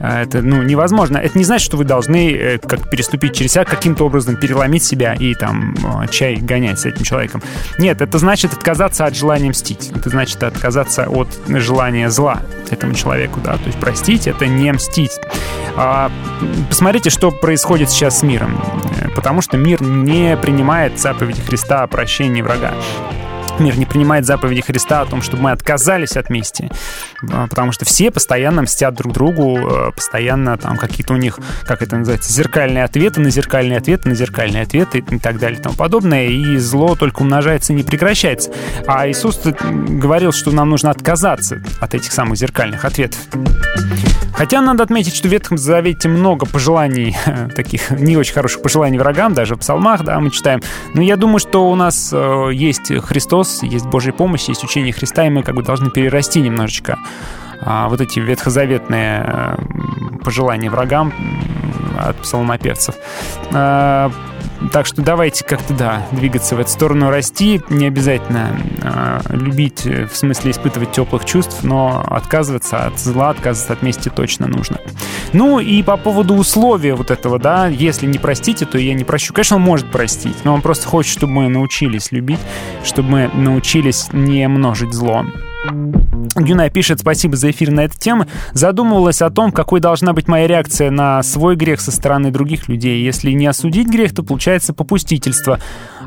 а, это, ну, невозможно. Это не значит, что вы должны э, как переступить через себя, каким-то образом переломить себя и там э, чай гонять с этим человеком. Нет, это значит отказаться от желания мстить. Это значит отказаться от желания зла этому человеку, да. То есть простить — это не мстить. А, посмотрите, что происходит сейчас с миром. Э, Потому что мир не принимает заповеди Христа о прощении врага. Мир не принимает заповеди Христа о том, чтобы мы отказались от мести, А, потому что все постоянно мстят друг другу, э, постоянно там какие-то у них, как это называется, зеркальные ответы на зеркальные ответы на зеркальные ответы и так далее и тому подобное, и зло только умножается и не прекращается. А Иисус говорил, что нам нужно отказаться от этих самых зеркальных ответов. Хотя надо отметить, что в Ветхом Завете много пожеланий, <laughs> таких не очень хороших пожеланий врагам, даже в псалмах, да, мы читаем. Но я думаю, что у нас э, есть Христос, есть Божья помощь, есть учение Христа, и мы как бы должны перерасти немножечко а, вот эти ветхозаветные э, пожелания врагам от псалмопевцев. А, так что давайте как-то, да, двигаться в эту сторону, расти. Не обязательно э, любить, в смысле испытывать теплых чувств, но отказываться от зла, отказываться от мести точно нужно. Ну и по поводу условия вот этого, да, если не простите, то я не прощу. Конечно, он может простить, но он просто хочет, чтобы мы научились любить, чтобы мы научились не множить зло. Гюнай пишет, спасибо за эфир на эту тему. Задумывалась о том, какой должна быть моя реакция на свой грех со стороны других людей. Если не осудить грех, то получается попустительство.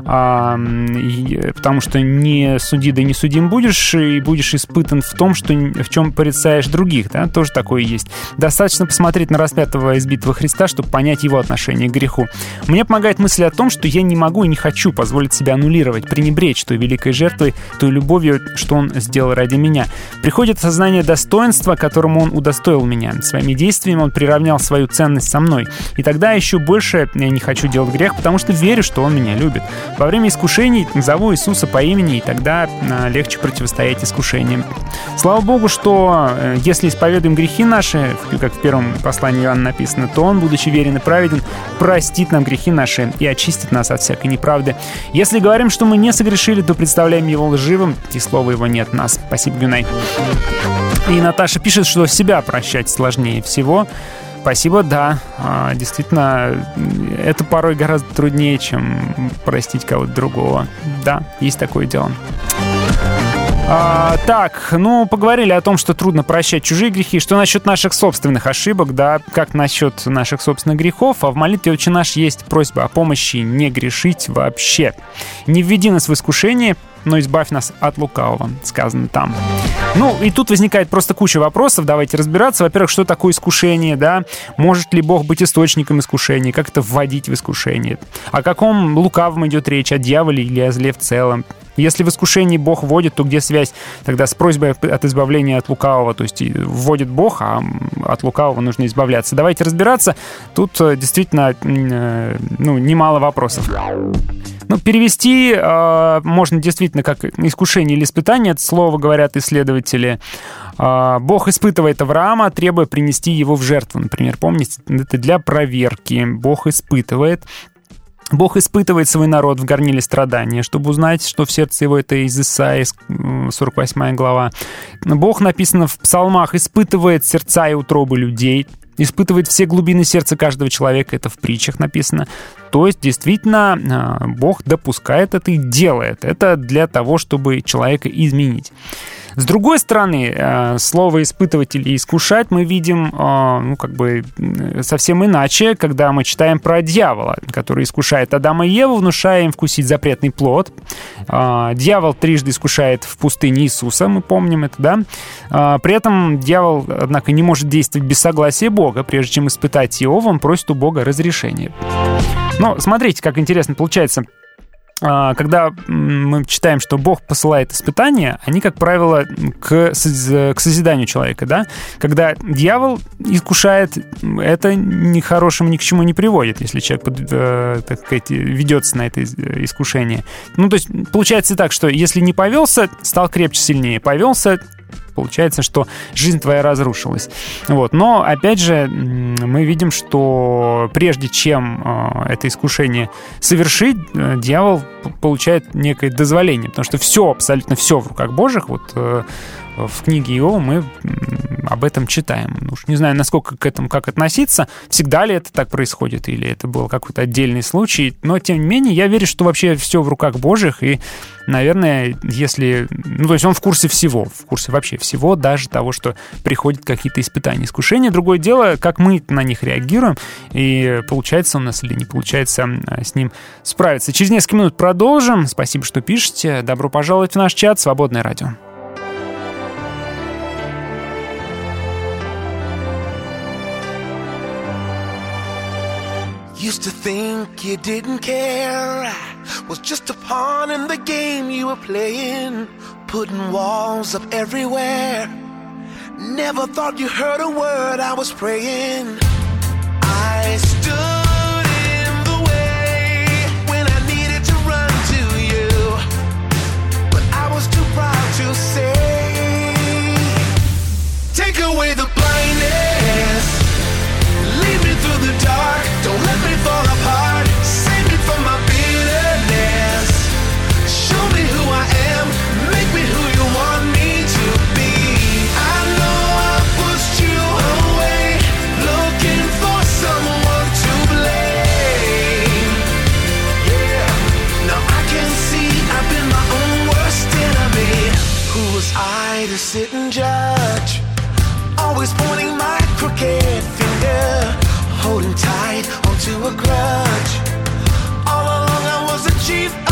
А, и- потому что не суди, да не судим будешь, и будешь испытан в том, что, в чем порицаешь других. Да? Тоже такое есть. Достаточно посмотреть на распятого избитого Христа, чтобы понять его отношение к греху. Мне помогает мысль о том, что я не могу и не хочу позволить себя аннулировать, пренебречь той великой жертвой, той любовью, что он сделал ради меня. Приходит осознание достоинства, которому он удостоил меня. Своими действиями он приравнял свою ценность со мной. И тогда еще больше я не хочу делать грех, потому что верю, что он меня любит. Во время искушений назову Иисуса по имени, и тогда а, легче противостоять искушениям. Слава Богу, что э, если исповедуем грехи наши, как в первом послании Иоанна написано, то Он, будучи верен и праведен, простит нам грехи наши и очистит нас от всякой неправды. Если говорим, что мы не согрешили, то представляем Его лживым, и слова Его нет нас. Спасибо, Гюнай. И Наташа пишет, что себя прощать сложнее всего. Спасибо, да. А, Действительно, это порой гораздо труднее, чем простить кого-то другого. Да, есть такое дело. А, так, ну, поговорили о том, что трудно прощать чужие грехи. Что насчет наших собственных ошибок, да, как насчет наших собственных грехов? А в молитве «Отче наш» есть просьба о помощи не грешить вообще. Не введи нас в искушение, но избавь нас от лукавого, сказано там. Ну, и тут возникает просто куча вопросов, давайте разбираться. Во-первых, что такое искушение, да? Может ли Бог быть источником искушения? Как это вводить в искушение? О каком лукавом идет речь? О дьяволе или о зле в целом? Если в искушении Бог вводит, то где связь тогда с просьбой от избавления от лукавого? То есть вводит Бог, а от лукавого нужно избавляться. Давайте разбираться. Тут э, действительно э, ну, немало вопросов. Ну, перевести э, можно действительно как искушение или испытание, это слово говорят исследователи. Э, Бог испытывает Авраама, требуя принести его в жертву, например. Помните, это для проверки. Бог испытывает. Бог испытывает свой народ в горниле страдания, чтобы узнать, что в сердце его это из Исаии, 48 глава. Бог, написано в псалмах, испытывает сердца и утробы людей, испытывает все глубины сердца каждого человека, это в притчах написано. То есть, действительно, Бог допускает это и делает. Это для того, чтобы человека изменить. С другой стороны, э, слово «испытывать» или «искушать» мы видим э, ну, как бы совсем иначе, когда мы читаем про дьявола, который искушает Адама и Еву, внушая им вкусить запретный плод. Э, дьявол трижды искушает в пустыне Иисуса, мы помним это, да? При этом дьявол, однако, не может действовать без согласия Бога. Прежде чем испытать Иова, он просит у Бога разрешения. Но смотрите, как интересно получается когда мы читаем, что Бог посылает испытания, они, как правило, к, к созиданию человека, да? Когда дьявол искушает, это ни хорошему ни к чему не приводит, если человек, э, так сказать, ведется на это искушение. Ну, то есть, получается так, что если не повелся, стал крепче, сильнее, повелся, получается, что жизнь твоя разрушилась. Вот. Но, опять же, мы видим, что прежде чем э, это искушение совершить, э, дьявол получает некое дозволение, потому что все, абсолютно все в руках Божьих, вот э, в книге Иова мы об этом читаем. Ну, уж не знаю, насколько к этому как относиться, всегда ли это так происходит, или это был какой-то отдельный случай, но тем не менее я верю, что вообще все в руках Божьих, и, наверное, если... Ну, то есть он в курсе всего, в курсе вообще всего, даже того, что приходят какие-то испытания, искушения. Другое дело, как мы на них реагируем, и получается у нас или не получается с ним справиться. Через несколько минут продолжим. Спасибо, что пишете. Добро пожаловать в наш чат «Свободное радио». Used to think you didn't care. I was just a pawn in the game you were playing. Putting walls up everywhere. Never thought you heard a word I was praying. I stood in the way when I needed to run to you. But I was too proud to say, Take away the dark. Don't let me fall apart. Save me from my bitterness. Show me who I am. Make me who you want me to be. I know I pushed you away. Looking for someone to blame. Yeah. Now I can see I've been my own worst enemy. Who was I to sit and judge? Holding tight onto a grudge. All along I was the chief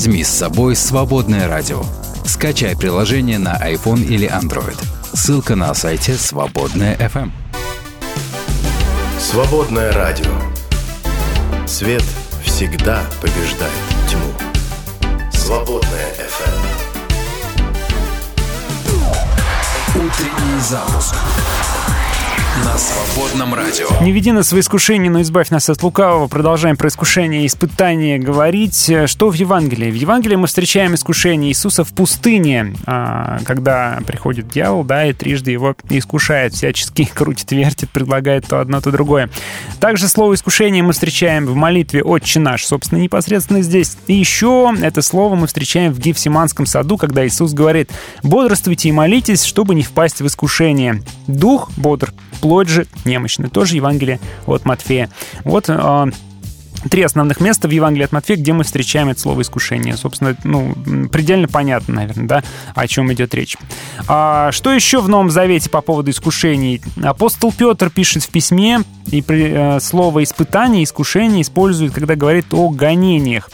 Возьми с собой свободное радио. Скачай приложение на iPhone или Android. Ссылка на сайте Свободная FM. Свободное радио. Свет всегда побеждает тьму. Свободное FM. Утренний запуск на свободном радио. Не веди нас в искушение, но избавь нас от лукавого. Продолжаем про искушение и испытание говорить. Что в Евангелии? В Евангелии мы встречаем искушение Иисуса в пустыне, а, когда приходит дьявол, да, и трижды его искушает, всячески <laughs> крутит, вертит, предлагает то одно, то другое. Также слово искушение мы встречаем в молитве «Отче наш», собственно, непосредственно здесь. И еще это слово мы встречаем в Гефсиманском саду, когда Иисус говорит «Бодрствуйте и молитесь, чтобы не впасть в искушение». Дух бодр, плоть же немощна. Тоже Евангелие от Матфея. Вот а, три основных места в Евангелии от Матфея, где мы встречаем это слово искушение. Собственно, ну, предельно понятно, наверное, да, о чем идет речь. А, что еще в Новом Завете по поводу искушений? Апостол Петр пишет в письме, и при, э, слово испытание, искушение использует, когда говорит о гонениях.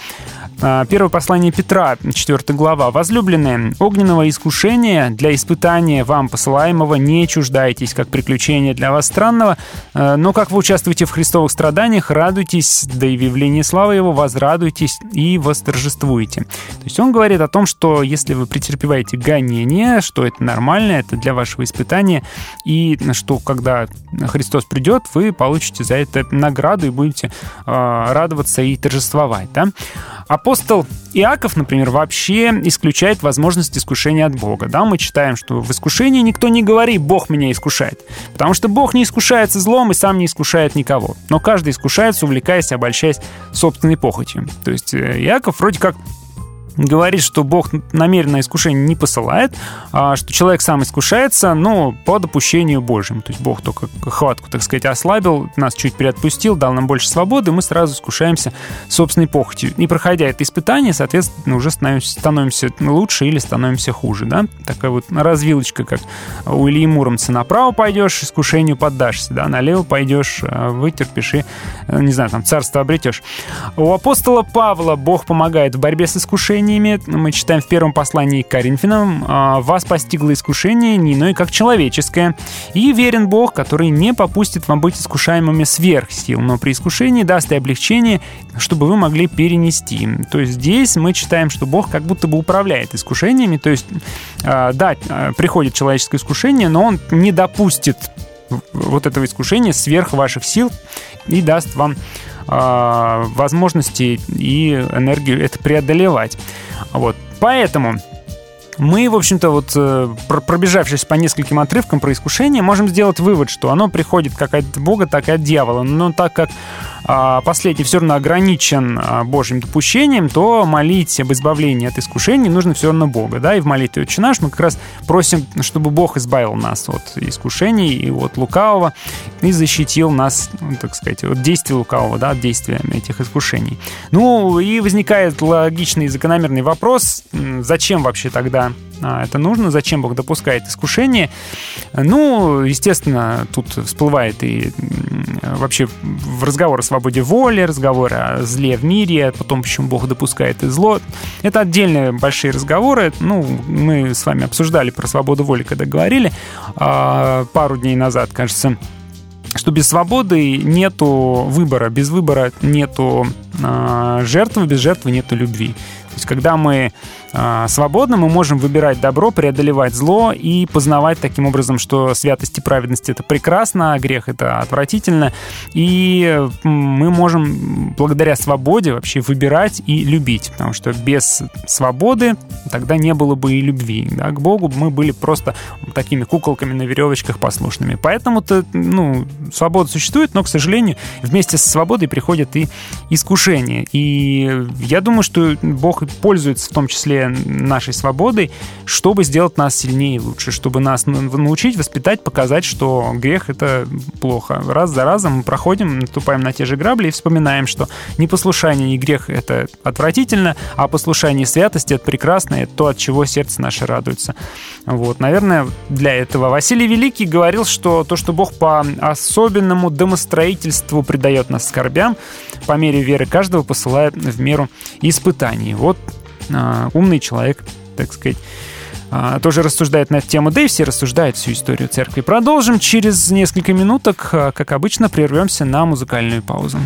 А, Первое послание Петра, 4 глава. «Возлюбленные, огненного искушения для испытания вам посылаемого не чуждайтесь, как приключение для вас странного, э, но как вы участвуете в христовых страданиях, радуйтесь, да и в явлении славы Его возрадуйтесь и восторжествуйте». То есть он говорит о том, что если вы претерпеваете гонение, что это нормально, это для вашего испытания, и что когда Христос придет, вы получите за это награду и будете э, радоваться и торжествовать. Да? Апостол Иаков, например, вообще исключает возможность искушения от Бога. Да, мы читаем, что в искушении никто не говорит «Бог меня искушает», потому что Бог не искушается злом и сам не искушает никого. Но каждый искушается, увлекаясь, обольщаясь собственной похотью. То есть э, Иаков вроде как говорит, что Бог намеренно искушение не посылает, а что человек сам искушается, но по допущению Божьему. То есть Бог только хватку, так сказать, ослабил, нас чуть приотпустил, дал нам больше свободы, мы сразу искушаемся собственной похотью. Не проходя это испытание, соответственно, уже становимся, становимся лучше или становимся хуже. Да? Такая вот развилочка, как у Ильи Муромца. Направо пойдешь, искушению поддашься, да? налево пойдешь, а, вытерпишь и, э, не знаю, там, царство обретешь. У апостола Павла Бог помогает в борьбе с искушением, искушениями. Мы читаем в первом послании к Коринфянам. «А, «Вас постигло искушение не иное, как человеческое. И верен Бог, который не попустит вам быть искушаемыми сверх сил, но при искушении даст и облегчение, чтобы вы могли перенести». То есть здесь мы читаем, что Бог как будто бы управляет искушениями. То есть, а, да, а, приходит человеческое искушение, но Он не допустит вот этого искушения сверх ваших сил и даст вам возможности и энергию это преодолевать. Вот. Поэтому мы, в общем-то, вот э, пробежавшись по нескольким отрывкам про искушение, можем сделать вывод, что оно приходит как от Бога, так и от дьявола. Но так как а, последний все равно ограничен а, Божьим допущением, то молить об избавлении от искушений нужно все равно Бога. Да? И в молитве «Отче наш» мы как раз просим, чтобы Бог избавил нас от искушений и от лукавого и защитил нас, ну, так сказать, от действия лукавого, да, от действия этих искушений. Ну и возникает логичный и закономерный вопрос, зачем вообще тогда а, это нужно, зачем Бог допускает искушение. Ну, естественно, тут всплывает и вообще разговор о свободе воли, разговор о зле в мире, потом почему Бог допускает и зло. Это отдельные большие разговоры. Ну, мы с вами обсуждали про свободу воли, когда говорили а, пару дней назад, кажется, что без свободы нету выбора, без выбора нету э, жертвы, без жертвы нету любви. То есть, когда мы а, свободно, мы можем выбирать добро, преодолевать зло и познавать таким образом, что святость и праведность — это прекрасно, а грех — это отвратительно. И мы можем благодаря свободе вообще выбирать и любить, потому что без свободы тогда не было бы и любви. Да? К Богу мы были просто такими куколками на веревочках послушными. Поэтому-то, ну, свобода существует, но, к сожалению, вместе с свободой приходит и искушение. И я думаю, что Бог пользуется в том числе нашей свободой, чтобы сделать нас сильнее и лучше, чтобы нас научить, воспитать, показать, что грех — это плохо. Раз за разом мы проходим, наступаем на те же грабли и вспоминаем, что непослушание и грех — это отвратительно, а послушание и святость — это прекрасно, это то, от чего сердце наше радуется. Вот, наверное, для этого Василий Великий говорил, что то, что Бог по особенному домостроительству придает нас скорбям, по мере веры каждого посылает в меру испытаний. Вот умный человек, так сказать, а, тоже рассуждает на эту тему, да и все рассуждают всю историю церкви. Продолжим через несколько минуток, а, как обычно, прервемся на музыкальную паузу.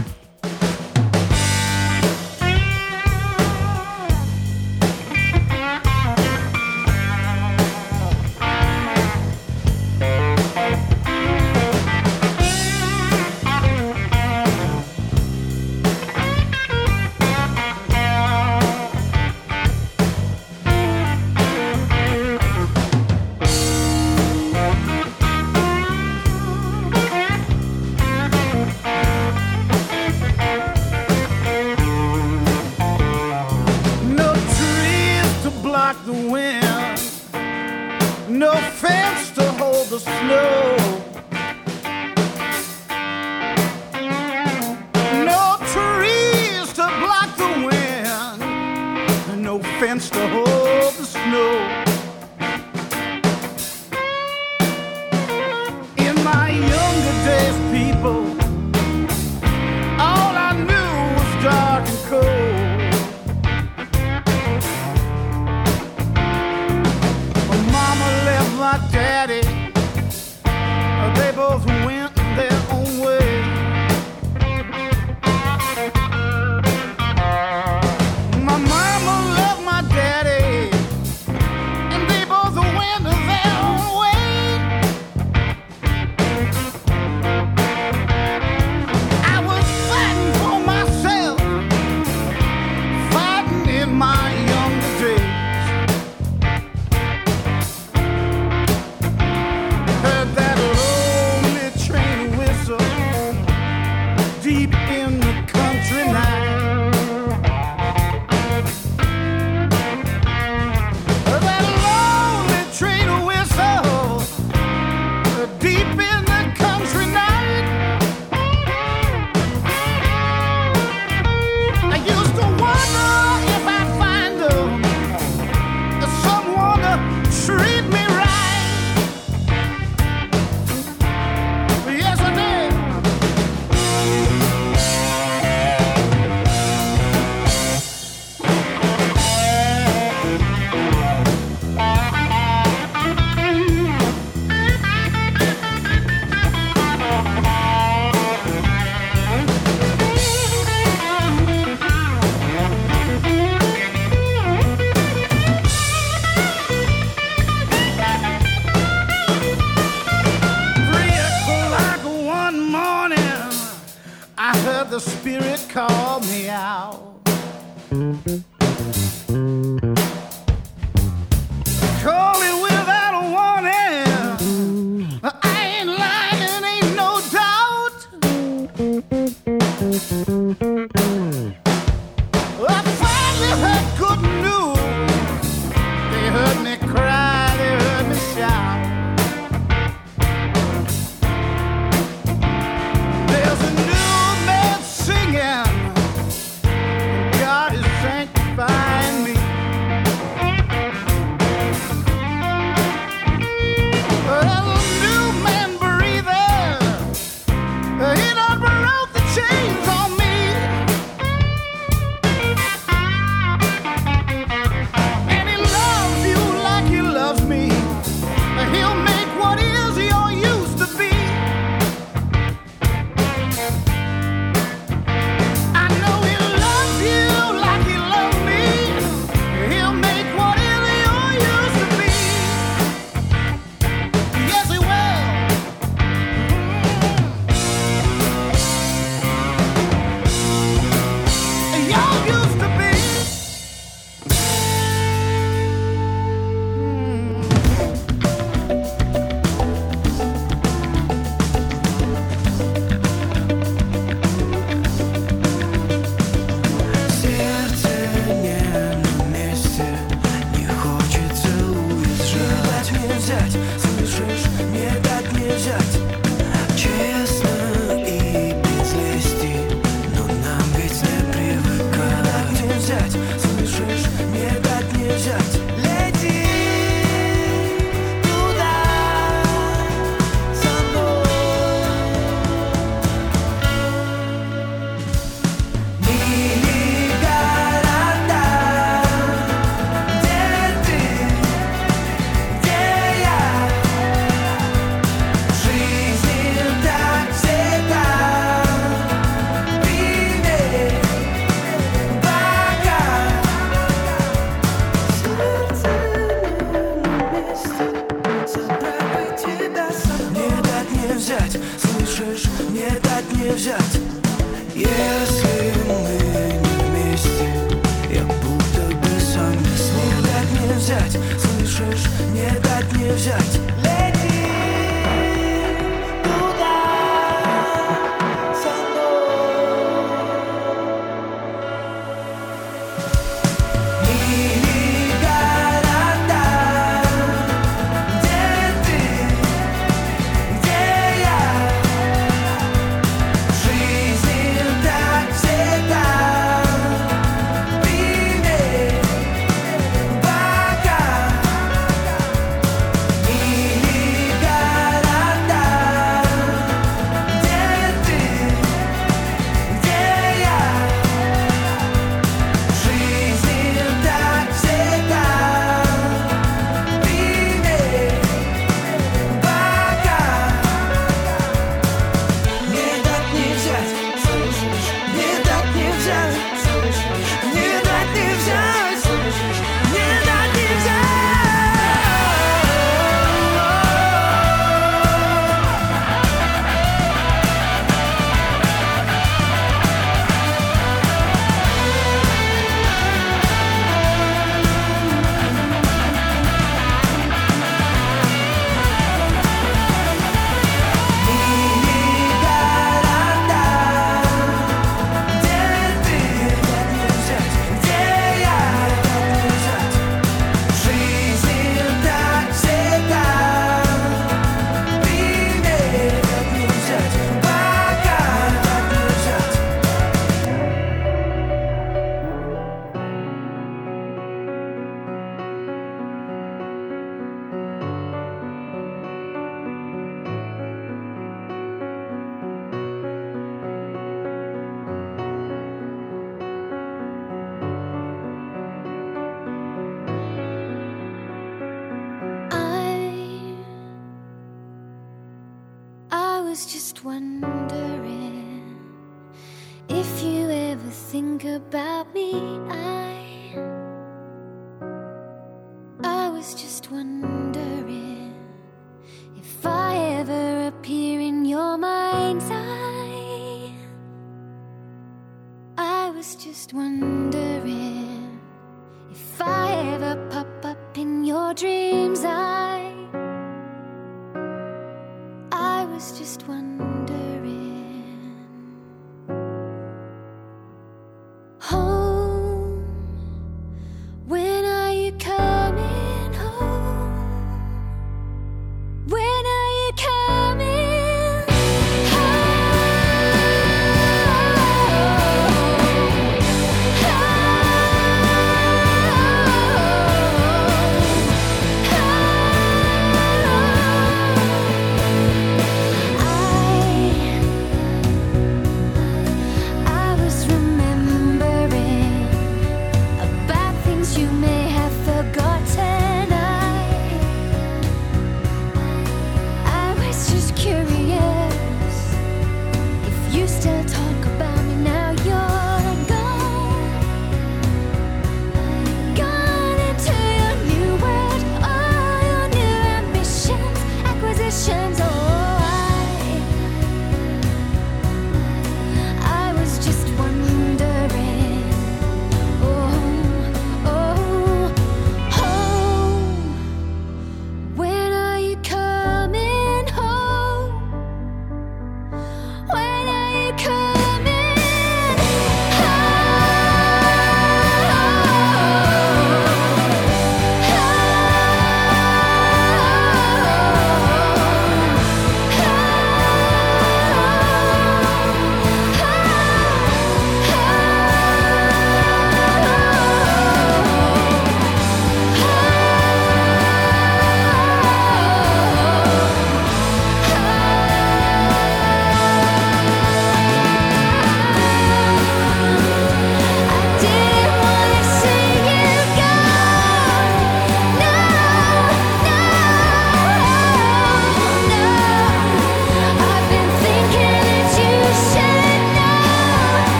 Think about me. I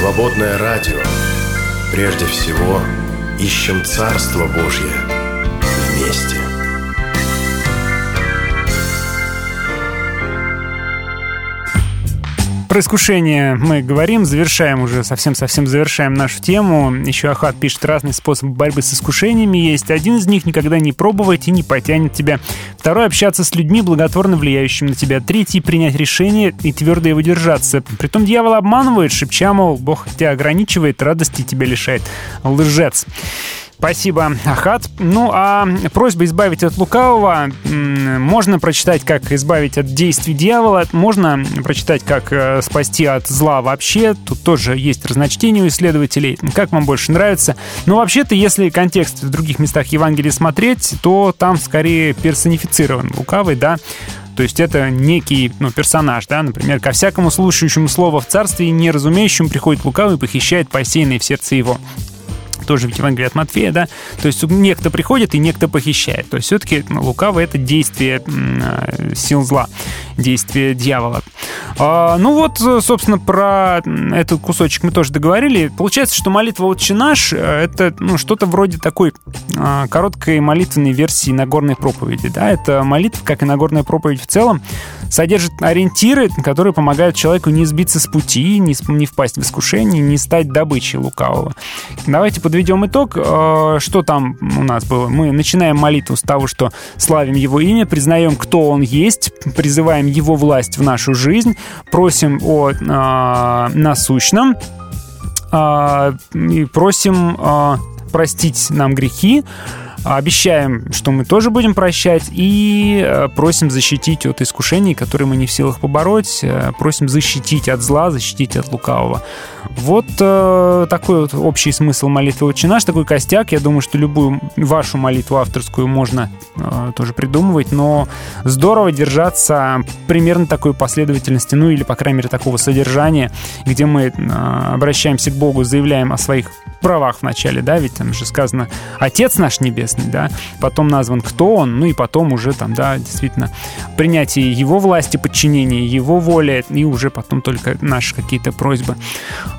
Свободное радио. Прежде всего, ищем Царство Божье вместе. Про искушение мы говорим, завершаем уже, совсем-совсем завершаем нашу тему. Еще Ахат пишет, разные способы борьбы с искушениями есть. Один из них никогда не пробовать и не потянет тебя. Второй — общаться с людьми, благотворно влияющими на тебя. Третий — принять решение и твердо его держаться. Притом дьявол обманывает, шепча, мол, Бог тебя ограничивает, радости тебя лишает. Лжец. Спасибо, Ахат. Ну, а просьба избавить от лукавого можно прочитать, как избавить от действий дьявола, можно прочитать, как э, спасти от зла вообще. Тут тоже есть разночтение у исследователей. Как вам больше нравится? Но вообще-то, если контекст в других местах Евангелия смотреть, то там скорее персонифицирован лукавый, да, то есть это некий ну, персонаж, да, например, ко всякому слушающему слово в царстве и неразумеющему приходит лукавый и похищает посеянное в сердце его. Тоже в Евангелии от Матфея, да, то есть некто приходит и некто похищает. То есть все-таки ну, лукавое — это действие э, сил зла, действие дьявола. А, ну вот, собственно, про этот кусочек мы тоже договорили. Получается, что молитва «Отче наш» — это ну, что-то вроде такой а, короткой молитвенной версии Нагорной проповеди. Да? Это молитва, как и Нагорная проповедь в целом, содержит ориентиры, которые помогают человеку не сбиться с пути, не, не впасть в искушение, не стать добычей лукавого. Давайте подведем итог. Э, Что там у нас было? Мы начинаем молитву с того, что славим Его имя, признаем, кто Он есть, призываем Его власть в нашу жизнь, просим о э, насущном, а, и просим простить нам грехи, обещаем, что мы тоже будем прощать, и э, просим защитить от искушений, которые мы не в силах побороть, э, просим защитить от зла, защитить от лукавого. Вот э, такой вот общий смысл молитвы «Отче наш», такой костяк. Я думаю, что любую вашу молитву авторскую можно э, тоже придумывать, но здорово держаться примерно такой последовательности, ну или, по крайней мере, такого содержания, где мы э, обращаемся к Богу, заявляем о своих правах в начале, да, ведь там же сказано «Отец наш небесный», да, потом назван «Кто он», ну и потом уже там, да, действительно, принятие Его власти, подчинение Его воле, и уже потом только наши какие-то просьбы.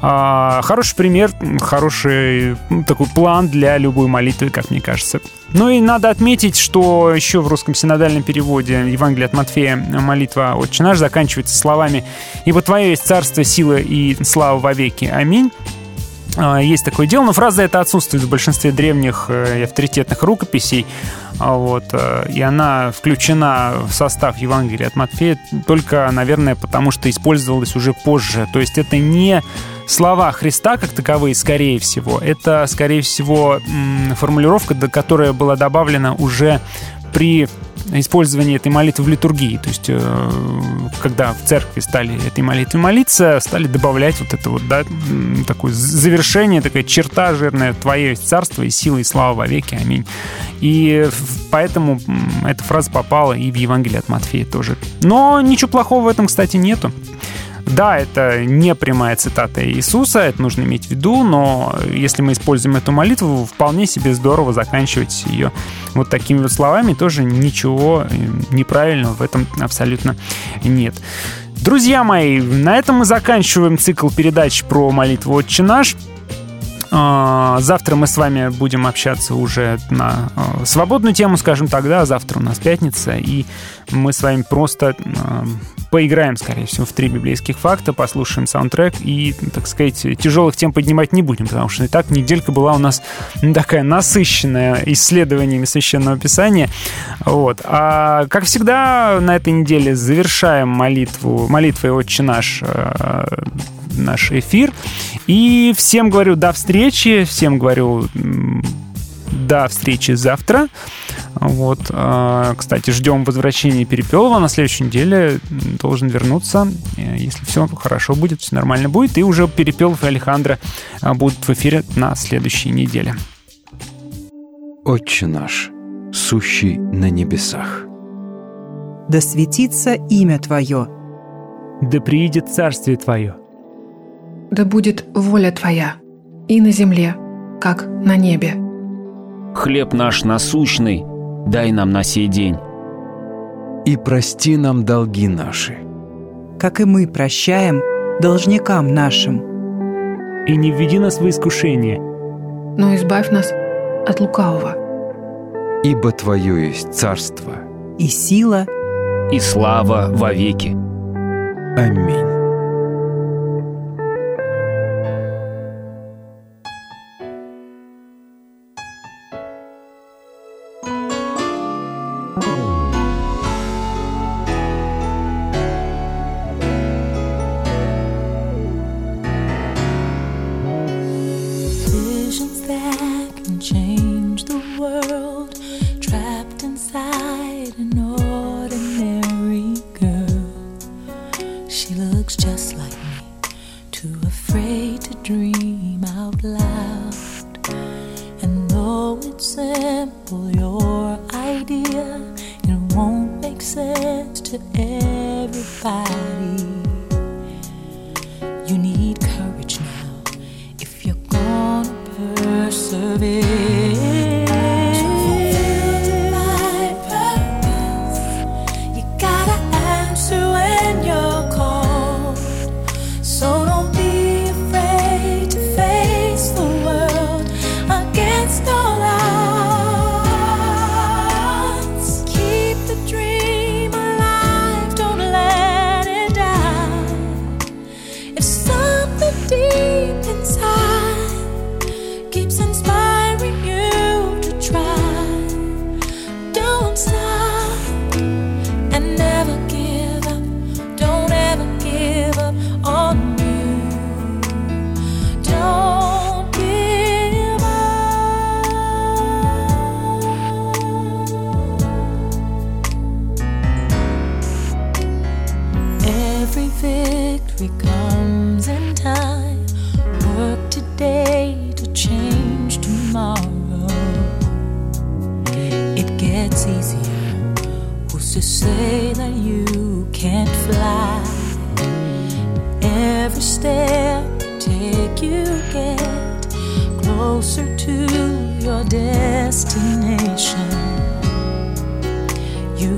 А, хороший пример, хороший ну, такой план для любой молитвы, как мне кажется. Ну и надо отметить, что еще в русском синодальном переводе Евангелия от Матфея молитва «Отче наш» заканчивается словами «Ибо Твое есть царство, сила и слава во веки. Аминь». А, Есть такое дело, но фраза эта отсутствует в большинстве древних э, и авторитетных рукописей. А Вот, э, и она включена в состав Евангелия от Матфея только, наверное, потому что использовалась уже позже. То есть это не слова Христа как таковые, скорее всего. Это, скорее всего, формулировка, которая была добавлена уже при использовании этой молитвы в литургии. То есть, э, когда в церкви стали этой молитвой молиться, стали добавлять вот это вот, да, такое завершение, такая черта жирная «Твое есть царство и сила и слава во веки. Аминь». И поэтому эта фраза попала и в Евангелие от Матфея тоже. Но ничего плохого в этом, кстати, нету. Да, это не прямая цитата Иисуса, это нужно иметь в виду, но если мы используем эту молитву, вполне себе здорово заканчивать ее вот такими вот словами, тоже ничего э, неправильного в этом абсолютно нет. Друзья мои, на этом мы заканчиваем цикл передач про молитву «Отче наш». А, Завтра мы с вами будем общаться уже на а, свободную тему, скажем так, да. Завтра у нас пятница, и мы с вами просто а, поиграем, скорее всего, в три библейских факта, послушаем саундтрек и, так сказать, тяжелых тем поднимать не будем, потому что и так неделька была у нас такая насыщенная исследованиями Священного Писания. Вот. А, как всегда, на этой неделе завершаем молитву, молитвой «Отче наш» э, наш эфир. И всем говорю до встречи, всем говорю до встречи завтра. Вот, а, кстати, ждем возвращения Перепелова. На следующей неделе должен вернуться. Э, Если все хорошо будет, все нормально будет. И уже Перепелов и Алехандро а, будут в эфире на следующей неделе. Отче наш, сущий на небесах. Да светится имя Твое, Да приидет царствие Твое. Да будет воля Твоя и на земле, как на небе. Хлеб наш насущный дай нам на сей день. И прости нам долги наши, как и мы прощаем должникам нашим. И не введи нас в искушение, Но избавь нас от лукавого. ибо Твое есть царство. И сила, И слава вовеки. Аминь.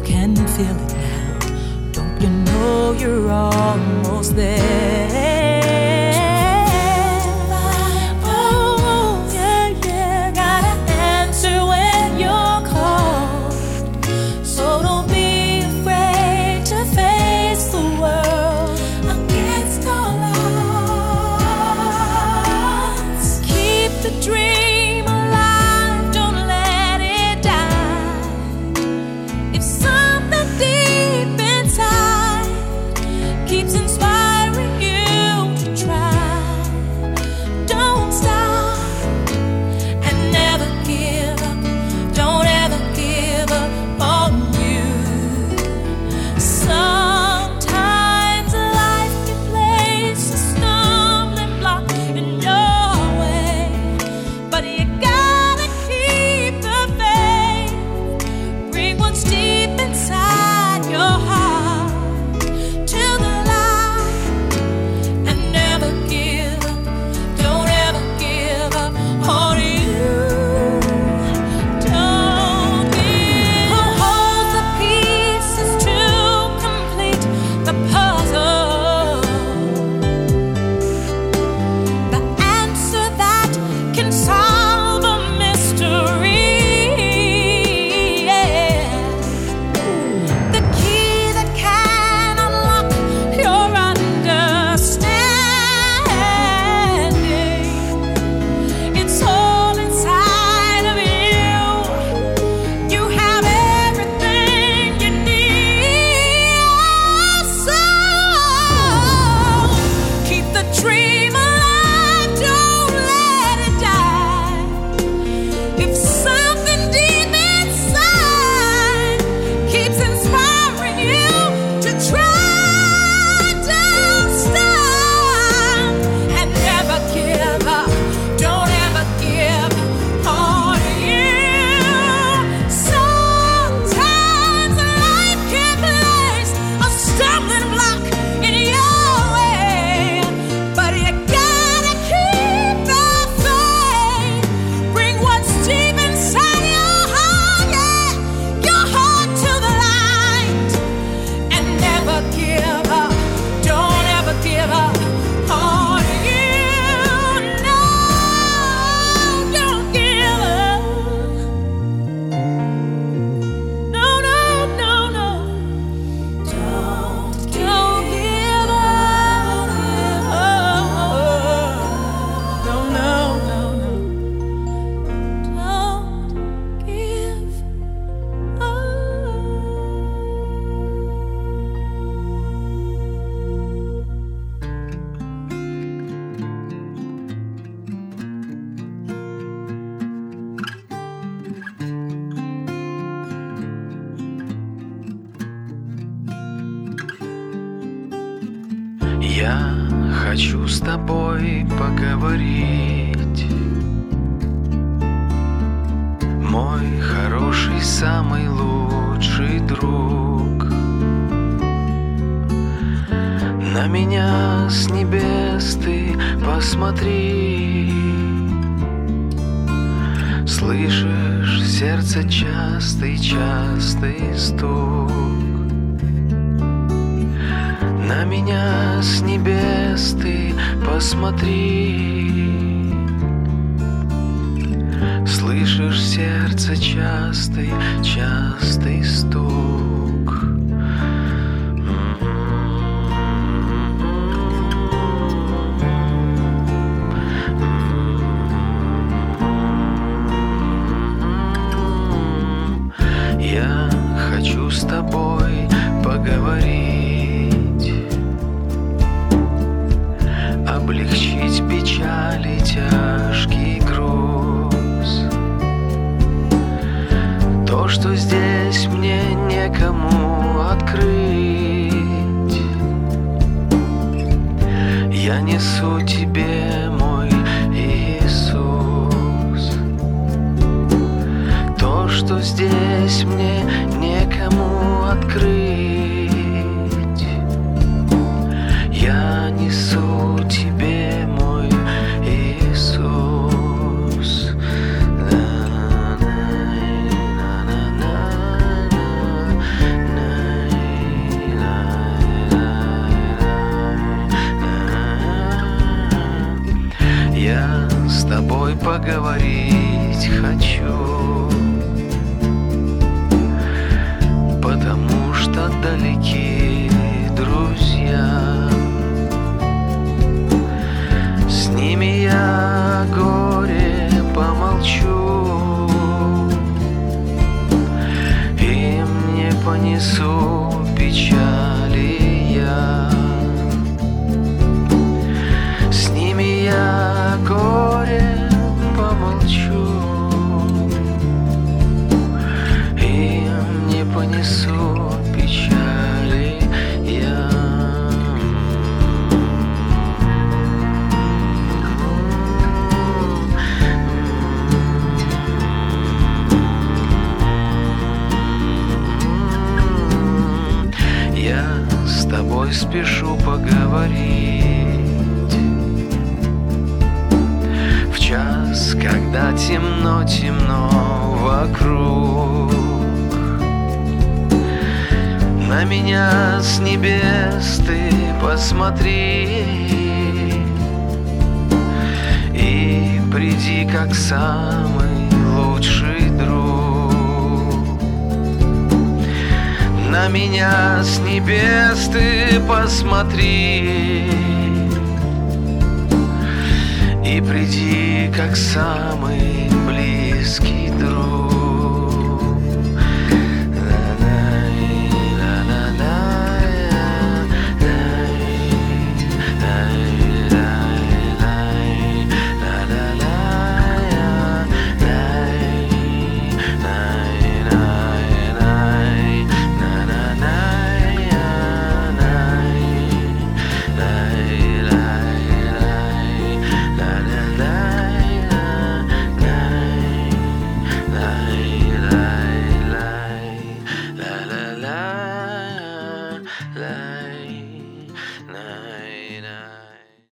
can feel it now. Don't you know you're almost there? слышишь сердце частый-частый стук. На меня с небес ты посмотри. Слышишь сердце частый-частый стук.